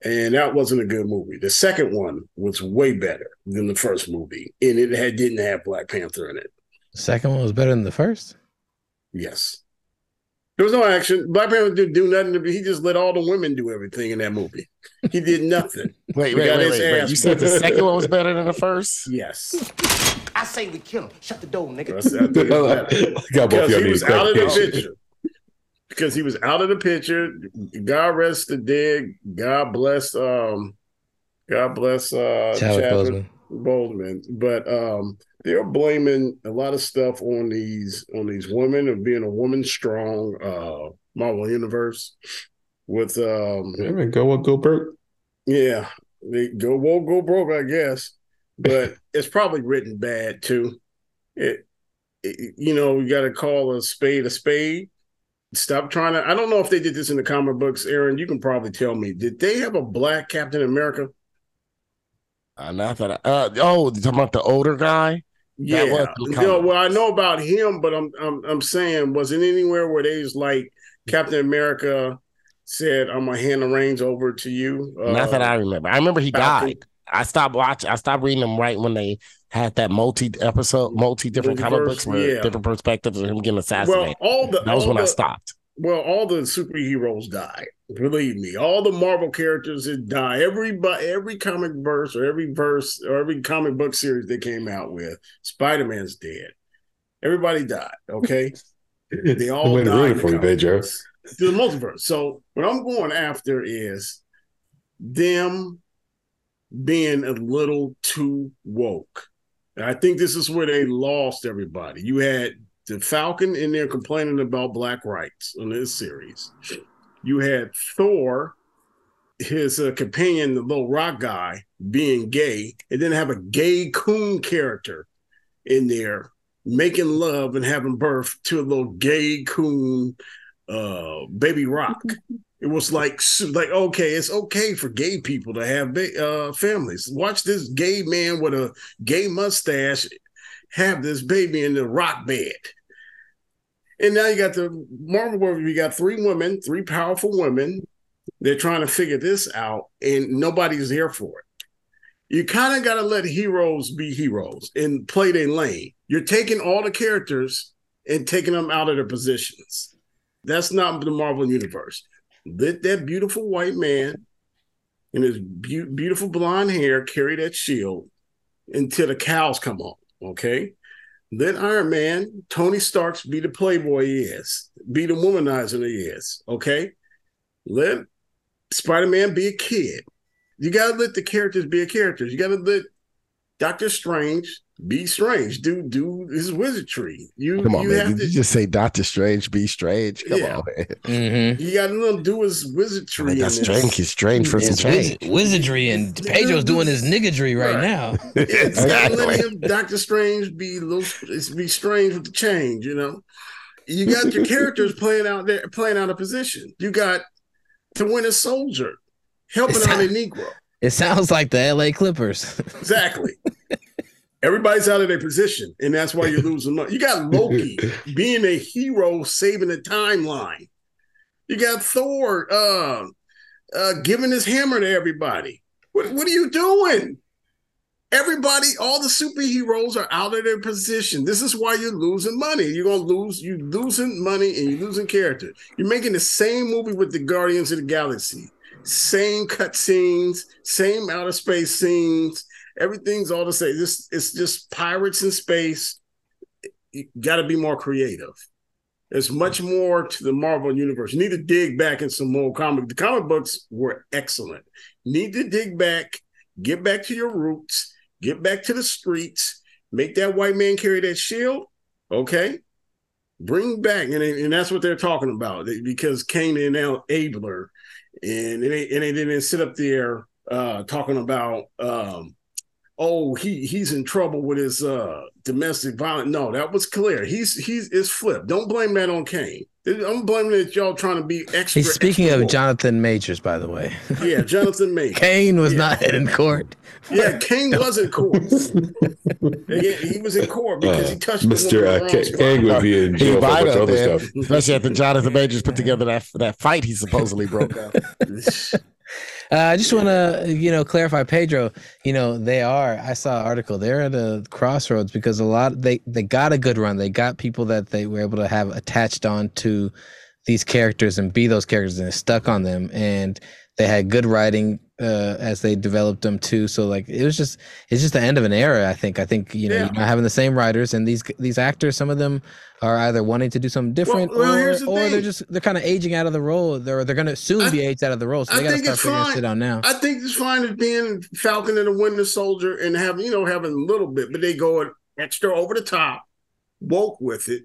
And that wasn't a good movie. The second one was way better than the first movie, and it had didn't have Black Panther in it. The second one was better than the first. Yes. There was no action. Black Panther didn't do nothing. He just let all the women do everything in that movie. He did nothing. Wait, He wait, wait, wait, wait. You said the second one was better than the first? Yes. I say we kill him. Shut the door, nigga. That's, I think it's better. Got both because he was out of the picture. Because he was out of the picture. God rest the dead. God bless. Um, God bless. Uh, Chadwick Chadwick Boseman. But um, they're blaming a lot of stuff on these on these women of being a woman strong uh Marvel universe with um Yeah, man, go go broke. yeah, they go won't go broke, I guess. But it's probably written bad too. It, it you know, we got to call a spade a spade. Stop trying to. I don't know if they did this in the comic books, Aaron. You can probably tell me. Did they have a black Captain America? Uh, not that. I, uh, oh, you talking about the older guy? Yeah. That was in No, well, I know about him, but I'm I'm I'm saying, was it anywhere where they was like Captain America said, "I'm gonna hand the reins over to you"? Not that Uh, I remember. I remember he Falcon. died. I stopped watching. I stopped reading them right when they had that multi episode, multi different comic books with yeah. different perspectives of him getting Well, assassinated. all the that was all when I stopped. Well, all the superheroes die. Believe me, all the Marvel characters that die. Every every comic verse or every verse or every comic book series they came out with, Spider Man's dead. Everybody died. Okay, they all Way to died. ruin in it for me, comic Pedro. The multiverse. So what I'm going after is them being a little too woke. And I think this is where they lost everybody. You had the Falcon in there complaining about black rights on this series. You had Thor, his uh, companion, the little rock guy, being gay, and then have a gay coon character in there making love and having birth to a little gay coon uh, baby rock. It was like like okay, it's okay for gay people to have uh, families. Watch this gay man with a gay mustache have this baby in the rock bed. And now you got the Marvel world. You got three women, three powerful women. They're trying to figure this out, and nobody's there for it. You kind of got to let heroes be heroes and play their lane. You're taking all the characters and taking them out of their positions. That's not the Marvel universe. Let that beautiful white man and his beau- beautiful blonde hair carry that shield until the cows come home. Okay. Let Iron Man, Tony Stark's be the playboy he is, be the womanizer he is. Okay. Let Spider Man be a kid. You got to let the characters be a characters. You got to let Doctor Strange be strange. Dude. Do do his wizardry. You Come on, you man. have Did to just say Doctor Strange be strange? Come Yeah. on, man. Mm-hmm. you got to let him do his wizardry. in That's strange. He's strange for some It's change. wiz- wizardry, and Pedro's doing his niggadry right, Right. now. It's gotta let Exactly. him, Doctor Strange be a little it's be strange with the change, you know. You got your characters playing out there, playing out a position. You got to win a soldier, helping out a Negro. It sounds like the LA Clippers. Exactly. Everybody's out of their position, and that's why you're losing money. You got Loki being a hero, saving the timeline. You got Thor uh, uh, giving his hammer to everybody. What, what are you doing? Everybody, all the superheroes are out of their position. This is why you're losing money. You're gonna lose. You're losing money and you're losing character. You're making the same movie with the Guardians of the Galaxy, same cut scenes, same outer space scenes. Everything's all the same. This it's just pirates in space. You got to be more creative. There's much more to the Marvel universe. You need to dig back in some more comic. The comic books were excellent. Need to dig back, get back to your roots, get back to the streets, make that white man carry that shield. Okay. Bring back, and, and that's what they're talking about because Kane is now Abler, and they, and they didn't sit up there uh, talking about um, oh he he's in trouble with his uh domestic violence no that was clear he's he's it's flipped don't blame that on kane i'm blaming it y'all trying to be extra He's speaking extra of woke. Jonathan Majors, by the way. yeah jonathan Majors. Kane was not in court. yeah kane was in court Yeah, he was in court because he touched Mr. woman Uh, on K- spot. Kang would be in He jail for a bunch of other stuff. especially after Jonathan Majors put together that that fight he supposedly broke up. Uh, I just want to, you know, clarify, Pedro. You know, they are. I saw an article. They're at a crossroads because a lot they they got a good run. They got people that they were able to have attached on to these characters and be those characters and stuck on them. And they had good writing, uh, as they developed them too. So like it was just it's just the end of an era. I think. I think you know Yeah. you're not having the same writers and these these actors. Some of them are either wanting to do something different well, or, the or they're just they're kind of aging out of the role. They're they're gonna soon be aged out of the role. So I they got to think start figuring fine. shit out now. I think it's fine as being Falcon and the Winter Soldier and having you know having a little bit, but they go extra over the top, woke with it.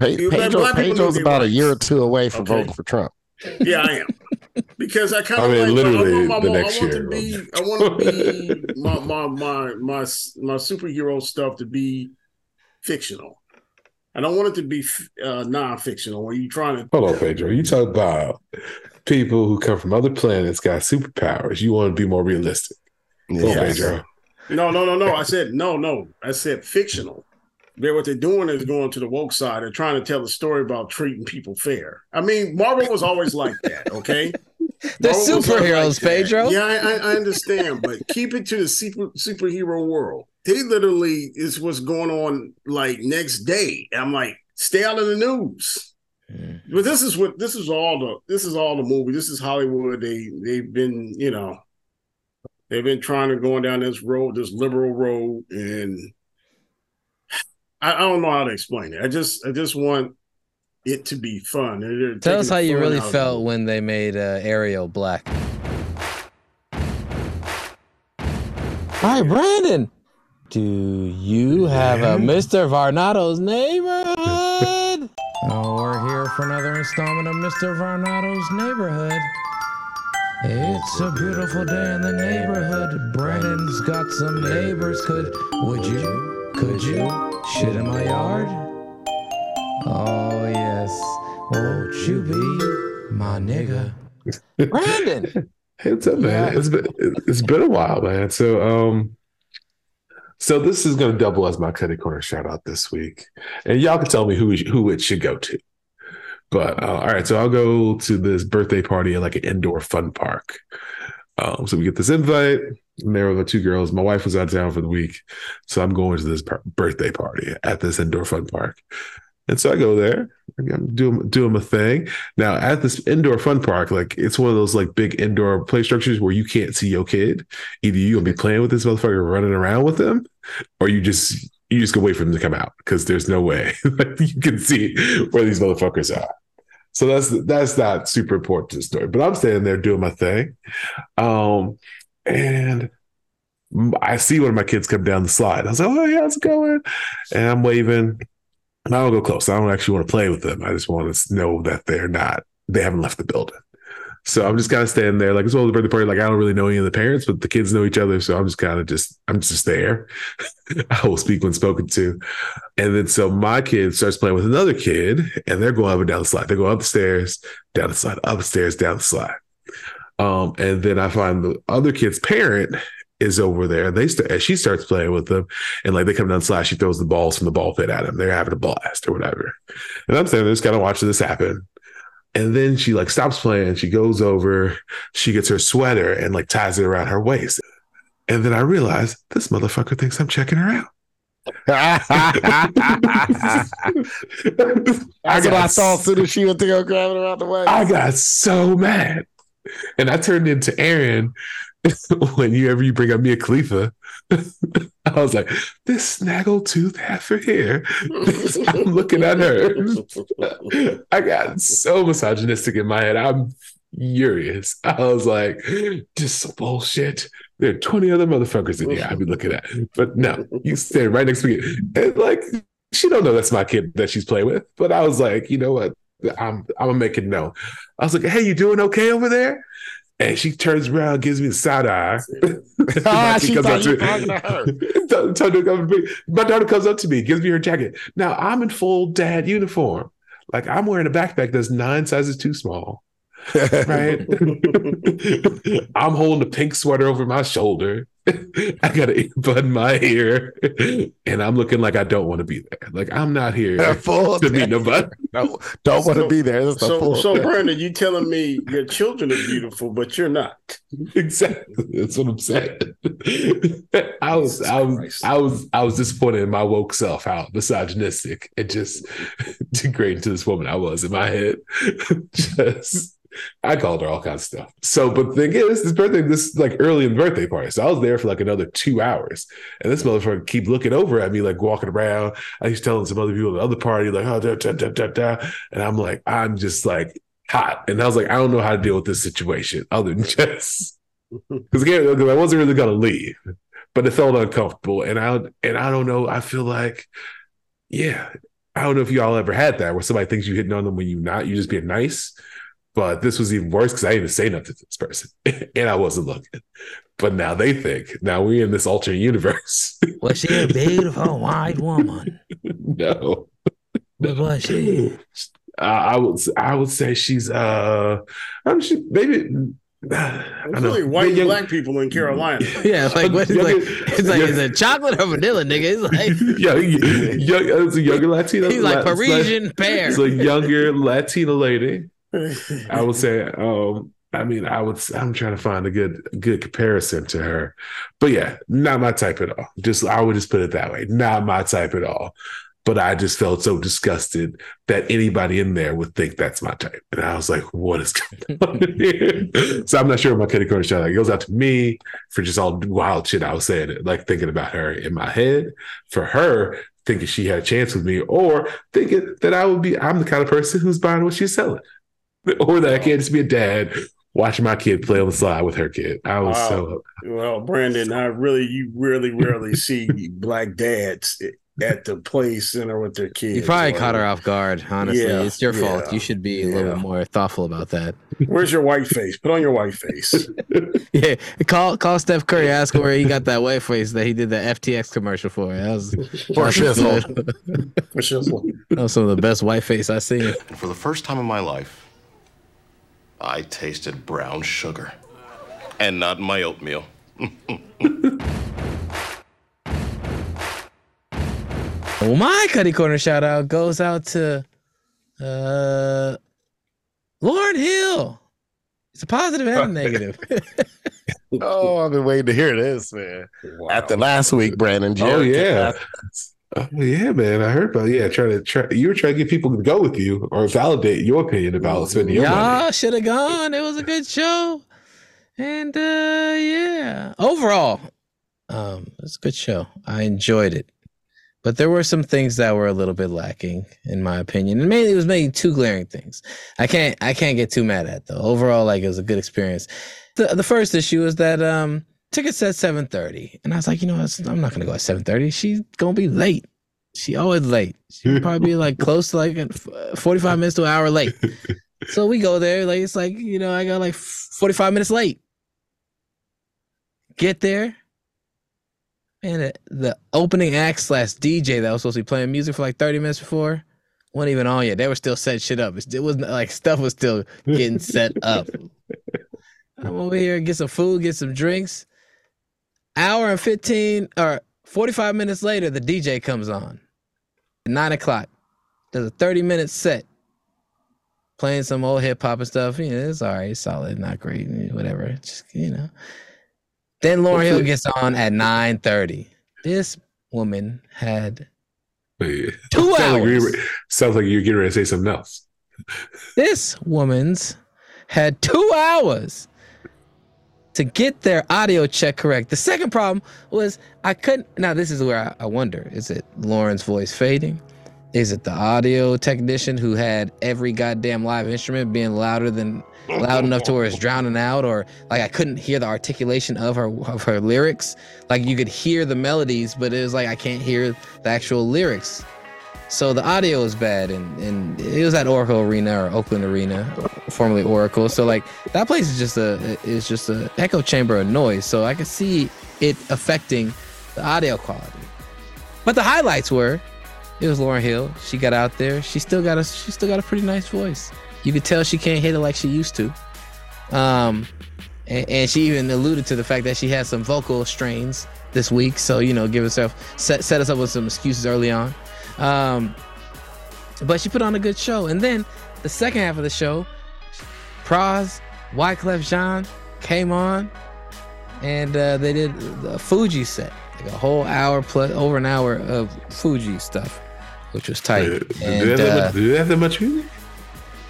Pe- You Pedro, Pedro's do their about a year or two away from Okay. voting for Trump. Yeah, I am. Because I kind I of mean, like, literally I want, my, the I next want year. to be, I want to be my, my my my my superhero stuff to be fictional. I don't want it to be uh, non-fictional. Where you trying to Hold on, Pedro. You talk about people who come from other planets got superpowers. You want to be more realistic. Hold on, Yes. Pedro. No, no, no, no. I said no, no. I said fictional. They're what they're doing is going to the woke side. They're trying to tell a story about treating people fair. I mean, Marvel was always like that. Okay, They're superheroes, that. Pedro. Yeah, I, I, understand, but keep it to the super, superhero world. They literally is what's going on like next day. I'm like, stay out of the news. Hmm. But this is what this is all the this is all the movie. This is Hollywood. They they've been you know they've been trying to go down this road, this liberal road, and I, I don't know how to explain it. I just I just want it to be fun. They're- they're Tell us how you really felt when they made uh, Ariel black. Hi, Brandon. Do you have a Mr. Varnado's neighborhood? oh, we're here for another installment of Mr. Varnado's neighborhood. It's a beautiful day in the neighborhood. Brandon's got some neighbors. Could would you? Could you shit in my yard? Oh yes. Won't you be my nigga? Brandon. Hey, what's up, man? It's been it's been a while, man. So um so this is gonna double as my Cutty Corner shout out this week. And y'all can tell me who who it should go to. But uh, all right, so I'll go to this birthday party at like an indoor fun park. Um, so we get this invite, there were the two girls. My wife was out of town for the week, so I'm going to this par- birthday party at this indoor fun park. And so I go there, I'm doing doing my thing. Now at this indoor fun park, like it's one of those like big indoor play structures where you can't see your kid. Either you gonna be playing with this motherfucker running around with them, or you just you just gonna wait for them to come out because there's no way you can see where these motherfuckers are. So that's that's not super important to the story. But I'm standing there doing my thing, um, and I see one of my kids come down the slide. I was like, "Oh, yeah, how's it going?" And I'm waving. And I don't go close. I don't actually want to play with them. I just want to know that they're not. They haven't left the building. So I'm just kind of standing there, like it's well the birthday party. Like I don't really know any of the parents, but the kids know each other. So I'm just kind of just I'm just there. I will speak when spoken to. And then so my kid starts playing with another kid, and they're going up and down the slide. They go up the stairs, down the slide, up the stairs, down the slide. Um, and then I find the other kid's parent is over there. They st- as she starts playing with them, and like they come down slide, she throws the balls from the ball pit at him. They're having a blast or whatever. And I'm standing there just kind of watching this happen. And then she like stops playing. She goes over, she gets her sweater and like ties it around her waist. And then I realize this motherfucker thinks I'm checking her out. That's what I thought as soon as she went to go grab it around the way. I got so mad. And I turned into Aaron whenever you bring up Mia Khalifa. I was like, this snaggle tooth heifer here. I'm looking at her. I got so misogynistic in my head. I'm furious. I was like, just bullshit. There are 20 other motherfuckers in here I'd be looking at. But no, you stand right next to me. And like, she don't know that's my kid that she's playing with. But I was like, you know what? I'm I'm gonna make it known. I was like, hey, you doing okay over there? And she turns around, gives me the side eye. Ah, she comes up to- talking to her. Tell- tell her to come to me. My daughter comes up to me, gives me her jacket. Now I'm in full dad uniform. Like I'm wearing a backpack that's nine sizes too small. Right? I'm holding a pink sweater over my shoulder. I got an earbud in my ear. And I'm looking like I don't want to be there. Like I'm not here Full to meet nobody. No, don't want to be there. That's the So, full so Brandon, you telling me your children are beautiful, but you're not? Exactly. That's what I'm saying. I was, I was, I was, I was disappointed in my woke self, how misogynistic and just degrading to this woman I was in my head. just I called her all kinds of stuff. So, but the thing is, this birthday, this like early in the birthday party. So I was there for like another two hours. And this motherfucker keep looking over at me, like walking around. I was telling some other people at the other party, like, oh, da, da, da, da, da. And I'm like, I'm just like hot. And I was like, I don't know how to deal with this situation other than just because again, I wasn't really gonna leave, but it felt uncomfortable. And I and I don't know. I feel like, yeah, I don't know if y'all ever had that where somebody thinks you're hitting on them when you're not, you're just being nice. But this was even worse because I didn't even say nothing to this person, and I wasn't looking. But now they think now we're in this alternate universe. Was she a beautiful white woman? no, What was she? uh, I would I would say she's uh I'm she maybe I It's don't know. really white and Young- black people in Carolina. Yeah, like what is Younger- like? It's like is it chocolate or vanilla, nigga? It's like yeah, young, it's a younger Latino. He's like La- it's Parisian pear. It's a younger Latina lady. I would say, um, I mean, I would. I'm trying to find a good good comparison to her, but yeah, not my type at all. Just I would just put it that way, not my type at all. But I just felt so disgusted that anybody in there would think that's my type, and I was like, "What is going on here?" so I'm not sure what my kitty corner shout out goes out to me for just all wild shit I was saying, like thinking about her in my head. For her, thinking she had a chance with me, or thinking that I would be, I'm the kind of person who's buying what she's selling, or that I can't just be a dad watching my kid play on the slide with her kid. I was Wow. so Well, Brandon, I really, you really rarely see black dads at the play center with their kids. You probably Or- caught her off guard. Honestly, Yeah, it's your fault. yeah, You should be a little bit more thoughtful about that. Where's your white face? Put on your white face. Yeah, call call Steph Curry. Ask where he got that white face that he did the FTX commercial for. That was For shizzle. For shizzle. That was some of the best white face I've seen. For the first time in my life, I tasted brown sugar. And not my oatmeal. Well, my Cuddy Corner shout out goes out to uh Lauryn Hill. It's a positive and a negative. Oh, I've been waiting to hear this, man. After last week, Brandon. Oh yeah. Oh yeah, man. I heard about yeah, trying to try you were trying to get people to go with you or validate your opinion about spending your money. Y'all should have gone. It was a good show. And uh yeah. Overall, um, it's a good show. I enjoyed it. But there were some things that were a little bit lacking, in my opinion. And mainly it was maybe two glaring things. I can't I can't get too mad at though. Overall, like it was a good experience. The the first issue is that um ticket said 7:30. And I was like, you know I'm not gonna go at 7:30. She's gonna be late. She always late. She'll probably be like close to like uh, 45 minutes to an hour late. So we go there, like it's like, you know, I got like 45 minutes late. Get there. And the, the opening act slash DJ that was supposed to be playing music for like 30 minutes before wasn't even on yet. They were still setting shit up. It was like stuff was still getting set up. I'm over here, get some food, get some drinks. Hour and 15 or 45 minutes later, the DJ comes on. Nine o'clock. Does a 30 minute set. Playing some old hip hop and stuff. You know, it's all right, solid, not great, whatever. Just, you know. Then Lauryn Hill gets on at 9:30. This woman had Two sounds hours. were- sounds like you're getting ready to say something else. this woman's had two hours to get their audio check correct. The second problem was I couldn't. Now, this is where I, I wonder is it Lauryn's voice fading? Is it the audio technician who had every goddamn live instrument being louder than loud enough to where it's drowning out, or like I couldn't hear the articulation of her of her lyrics? Like you could hear the melodies, but it was like I can't hear the actual lyrics. So the audio is bad, and, and it was at Oracle Arena or Oakland Arena, formerly Oracle. So like that place is just a is just a echo chamber of noise. So I could see it affecting the audio quality. But the highlights were, it was Lauryn Hill. She got out there. She still got a she still got a pretty nice voice. You could tell she can't hit it like she used to. Um, and, and she even alluded to the fact that she had some vocal strains this week. So you know, give herself set set us up with some excuses early on. Um, but she put on a good show. And then the second half of the show, Pras, Wyclef Jean came on and uh, they did the Fugees set, like a whole hour plus over an hour of Fugees stuff, which was tight. Do they And, have that uh, much- do they have that much music?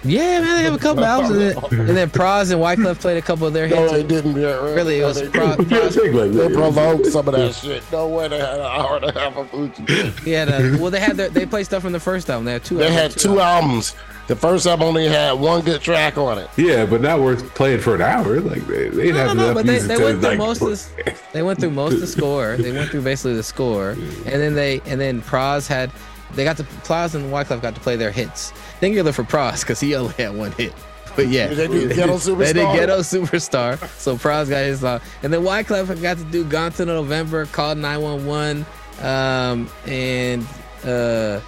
Yeah, man, they have a couple albums, and then, and then Pras and Wyclef played a couple of their hits. No, they didn't. Yeah, Really, it was they, Pro- didn't. They provoked some of that shit. No way they had an hour and a half of Gucci. Yeah, the, well, they had their, they played stuff from the first album. They had two. They albums, had two albums. The first album only had one good track on it. Yeah, but not worth playing for an hour. Like they, they didn't No, have no, no, enough but they, music they went through like. most of the, they went through most of the score. They went through basically the score, and then they and then Pras had they got to Pras and Wyclef got to play their hits. Singular for Pras because he only had one hit. But yeah, Did they do Ghetto They did Ghetto Superstar. So Pras got his song, and then Wyclef got to do Gone to November, called nine one one, um, and uh,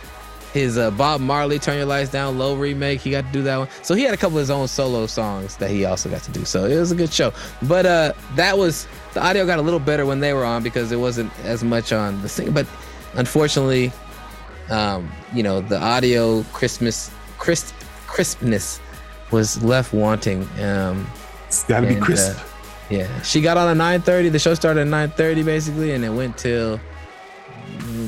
his uh, Bob Marley "Turn Your Lights Down" low remake. He got to do that one. So he had a couple of his own solo songs that he also got to do. So it was a good show. But uh, that was the audio got a little better when they were on because it wasn't as much on the sing. But unfortunately, um, you know, the audio Christmas crisp crispness was left wanting. Um, it's got to be crisp. uh, yeah, she got on at 9:30. The show started at 9:30 basically, and it went till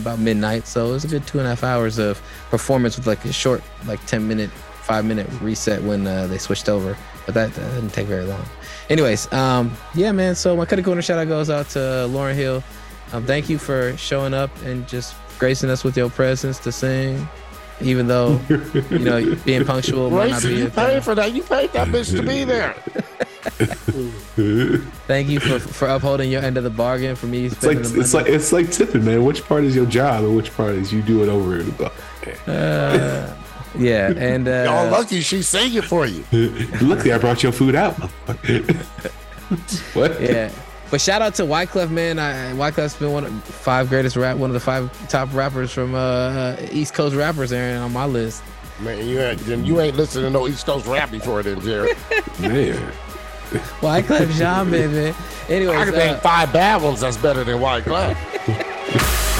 about midnight. So it was a good two and a half hours of performance with like a short, like 10 minute, five minute reset when uh, they switched over. But that, that didn't take very long. Anyways, um, yeah, man. So my Cutty Corner shout out goes out to Lauryn Hill. Um, thank you for showing up and just gracing us with your presence to sing, even though you know being punctual might not be. you paid for that. You paid that bitch to be there. Thank you for for upholding your end of the bargain for me. It's like the it's like it's like tipping, man. Which part is your job and which part is you do it over and above? Uh, yeah, and uh, Y'all lucky she's singing for you. Luckily, I brought your food out. what? Yeah. But shout out to Wyclef, man. I, Wyclef's been one of five greatest rap, one of the five top rappers from uh, uh, East Coast rappers, Aaron, on my list. Man, you ain't then you ain't listening to no East Coast rap before then, Jared. Man. Wyclef Jean, baby. Anyways, I can uh, name five bad ones that's better than Wyclef.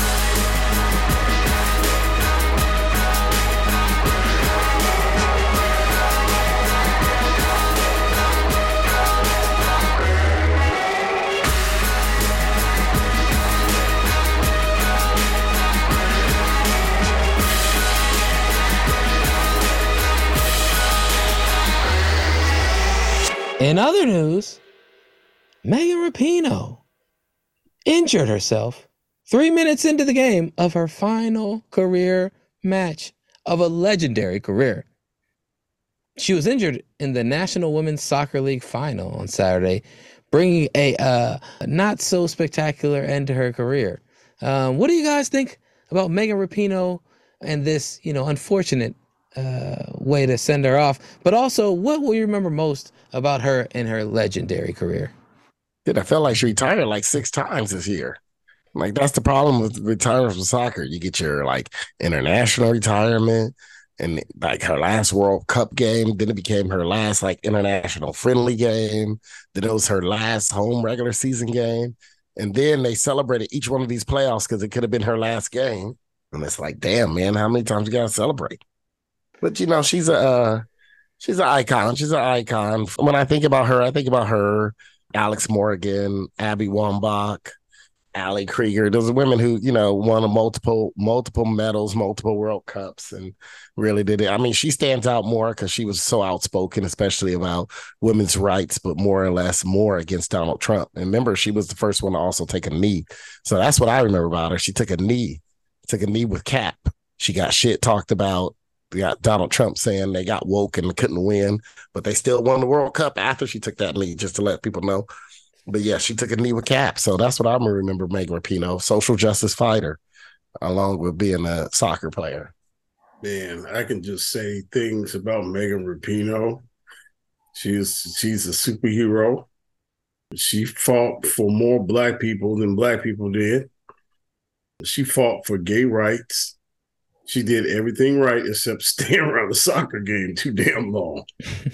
In other news, Megan Rapinoe injured herself three minutes into the game of her final career match of a legendary career. She was injured in the National Women's Soccer League final on Saturday, bringing a uh, not so spectacular end to her career. Um, what do you guys think about Megan Rapinoe and this, you know, unfortunate uh, way to send her off? But also, what will you remember most about her in her legendary career? Dude, I felt like she retired like six times this year. Like that's the problem with retiring from soccer. You get your like international retirement and like her last World Cup game. Then it became her last like international friendly game. Then it was her last home regular season game. And then they celebrated each one of these playoffs because it could have been her last game. And it's like, damn, man, how many times you gotta celebrate? But you know, she's a uh, she's an icon. She's an icon. When I think about her, I think about her, Alex Morgan, Abby Wambach, Ali Krieger. Those are women who, you know, won multiple, multiple medals, multiple World Cups, and really did it. I mean, she stands out more because she was so outspoken, especially about women's rights, but more or less more against Donald Trump. And remember, she was the first one to also take a knee. So that's what I remember about her. She took a knee, took a knee with Cap. She got shit talked about. We got Donald Trump saying they got woke and couldn't win, but they still won the World Cup after she took that knee, just to let people know. But yeah, she took a knee with Cap. So that's what I'm gonna remember Megan Rapinoe, social justice fighter, along with being a soccer player. Man, I can just say things about Megan Rapinoe. She's she's a superhero. She fought for more black people than black people did. She fought for gay rights. She did everything right except stay around the soccer game too damn long.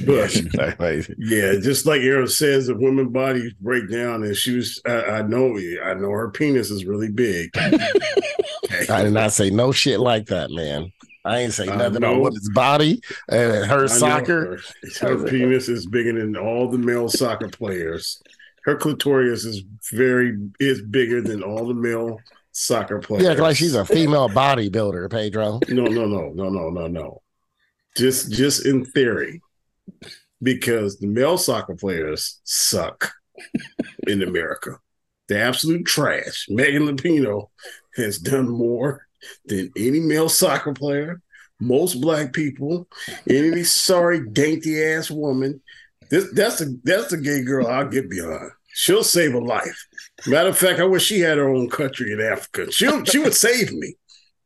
But yeah, just like Aaron says, if women bodies break down, and she was, I, I know, I know her penis is really big. I did not say no shit like that, man. I ain't say nothing on women's body and her I soccer. Her, her penis is bigger than all the male soccer players. Her clitoris is very is bigger than all the male soccer player. Yeah, like she's a female bodybuilder, Pedro. No, no, no, no, no, no, no. Just just in theory. Because the male soccer players suck in America. They're absolute trash. Megan Rapinoe has done more than any male soccer player, most black people, any sorry dainty ass woman. This that's a that's a gay girl I'll get behind. She'll save a life. Matter of fact, I wish she had her own country in Africa. She she would save me.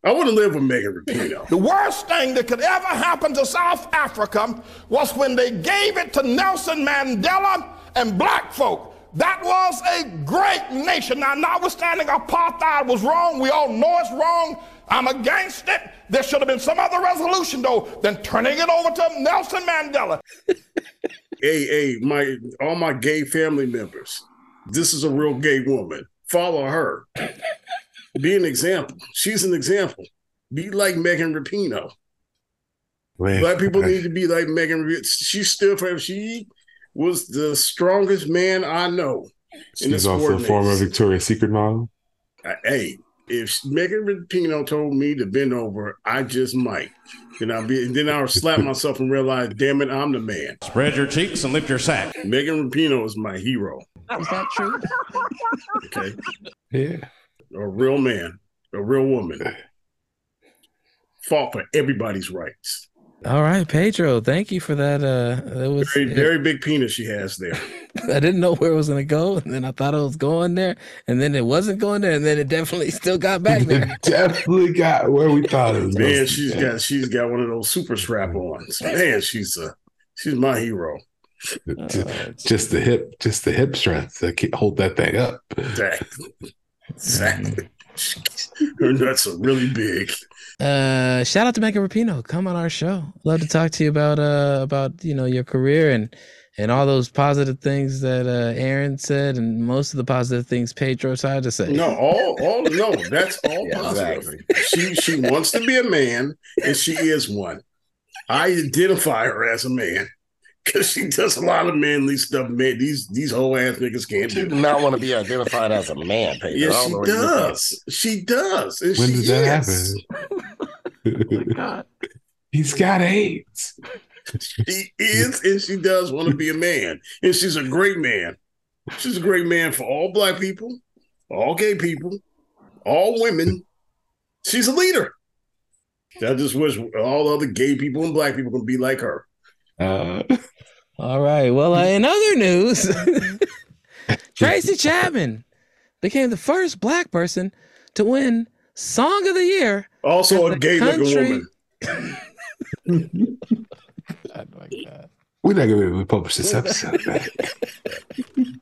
I want to live with Megan Rapinoe. The worst thing that could ever happen to South Africa was when they gave it to Nelson Mandela and black folk. That was a great nation. Now, notwithstanding apartheid was wrong, we all know it's wrong. I'm against it. There should have been some other resolution, though, than turning it over to Nelson Mandela. hey, hey, my all my gay family members. This is a real gay woman. Follow her. Be an example. She's an example. Be like Megan Rapinoe. Man, Black people need to be like Megan. Rapinoe. She stood for. She was the strongest man I know. She's also a former. Victoria's Secret model. Uh, Hey, if Megan Rapinoe told me to bend over, I just might. Then I'll be. Then I'll slap myself and realize, damn it, I'm the man. Spread your cheeks and lift your sack. Megan Rapinoe is my hero. Is that true? Okay, Yeah. a real man, a real woman. Fought for everybody's rights. All right, Pedro. Thank you for that. Uh, that was Very, very big penis she has there. I didn't know where it was gonna go, and then I thought it was going there, and then it wasn't going there, and then it definitely still got back there. Definitely got where we thought it was. Man, going. she's got she's got one of those super strap ons. Man, she's a she's my hero. just, just the hip, just the hip strength to keep, hold that thing up. Exactly. Exactly. Her nuts are really big. Uh, shout out to Megan Rapinoe. Come on our show. Love to talk to you about uh about you know your career and and all those positive things that uh Aaron said and most of the positive things Pedro tried to say. No, all all no, that's all Yeah, positive. She she wants to be a man and she is one. I identify her as a man because she does a lot of manly stuff. Man, these these whole ass niggas can't She do. do not want to be identified as a man, Pedro. I Yeah, she know where you get that. does. She does. And When she did that is. happen? He's got AIDS. She is, and she does want to be a man, and she's a great man. She's a great man for all black people, all gay people, all women. She's a leader. I just wish all other gay people and black people could be like her. Uh, All right. Well, uh, in other news, Tracy Chapman became the first black person to win Song of the Year. Also, a the gay looking country- woman. We're not going to be able to publish this episode. man.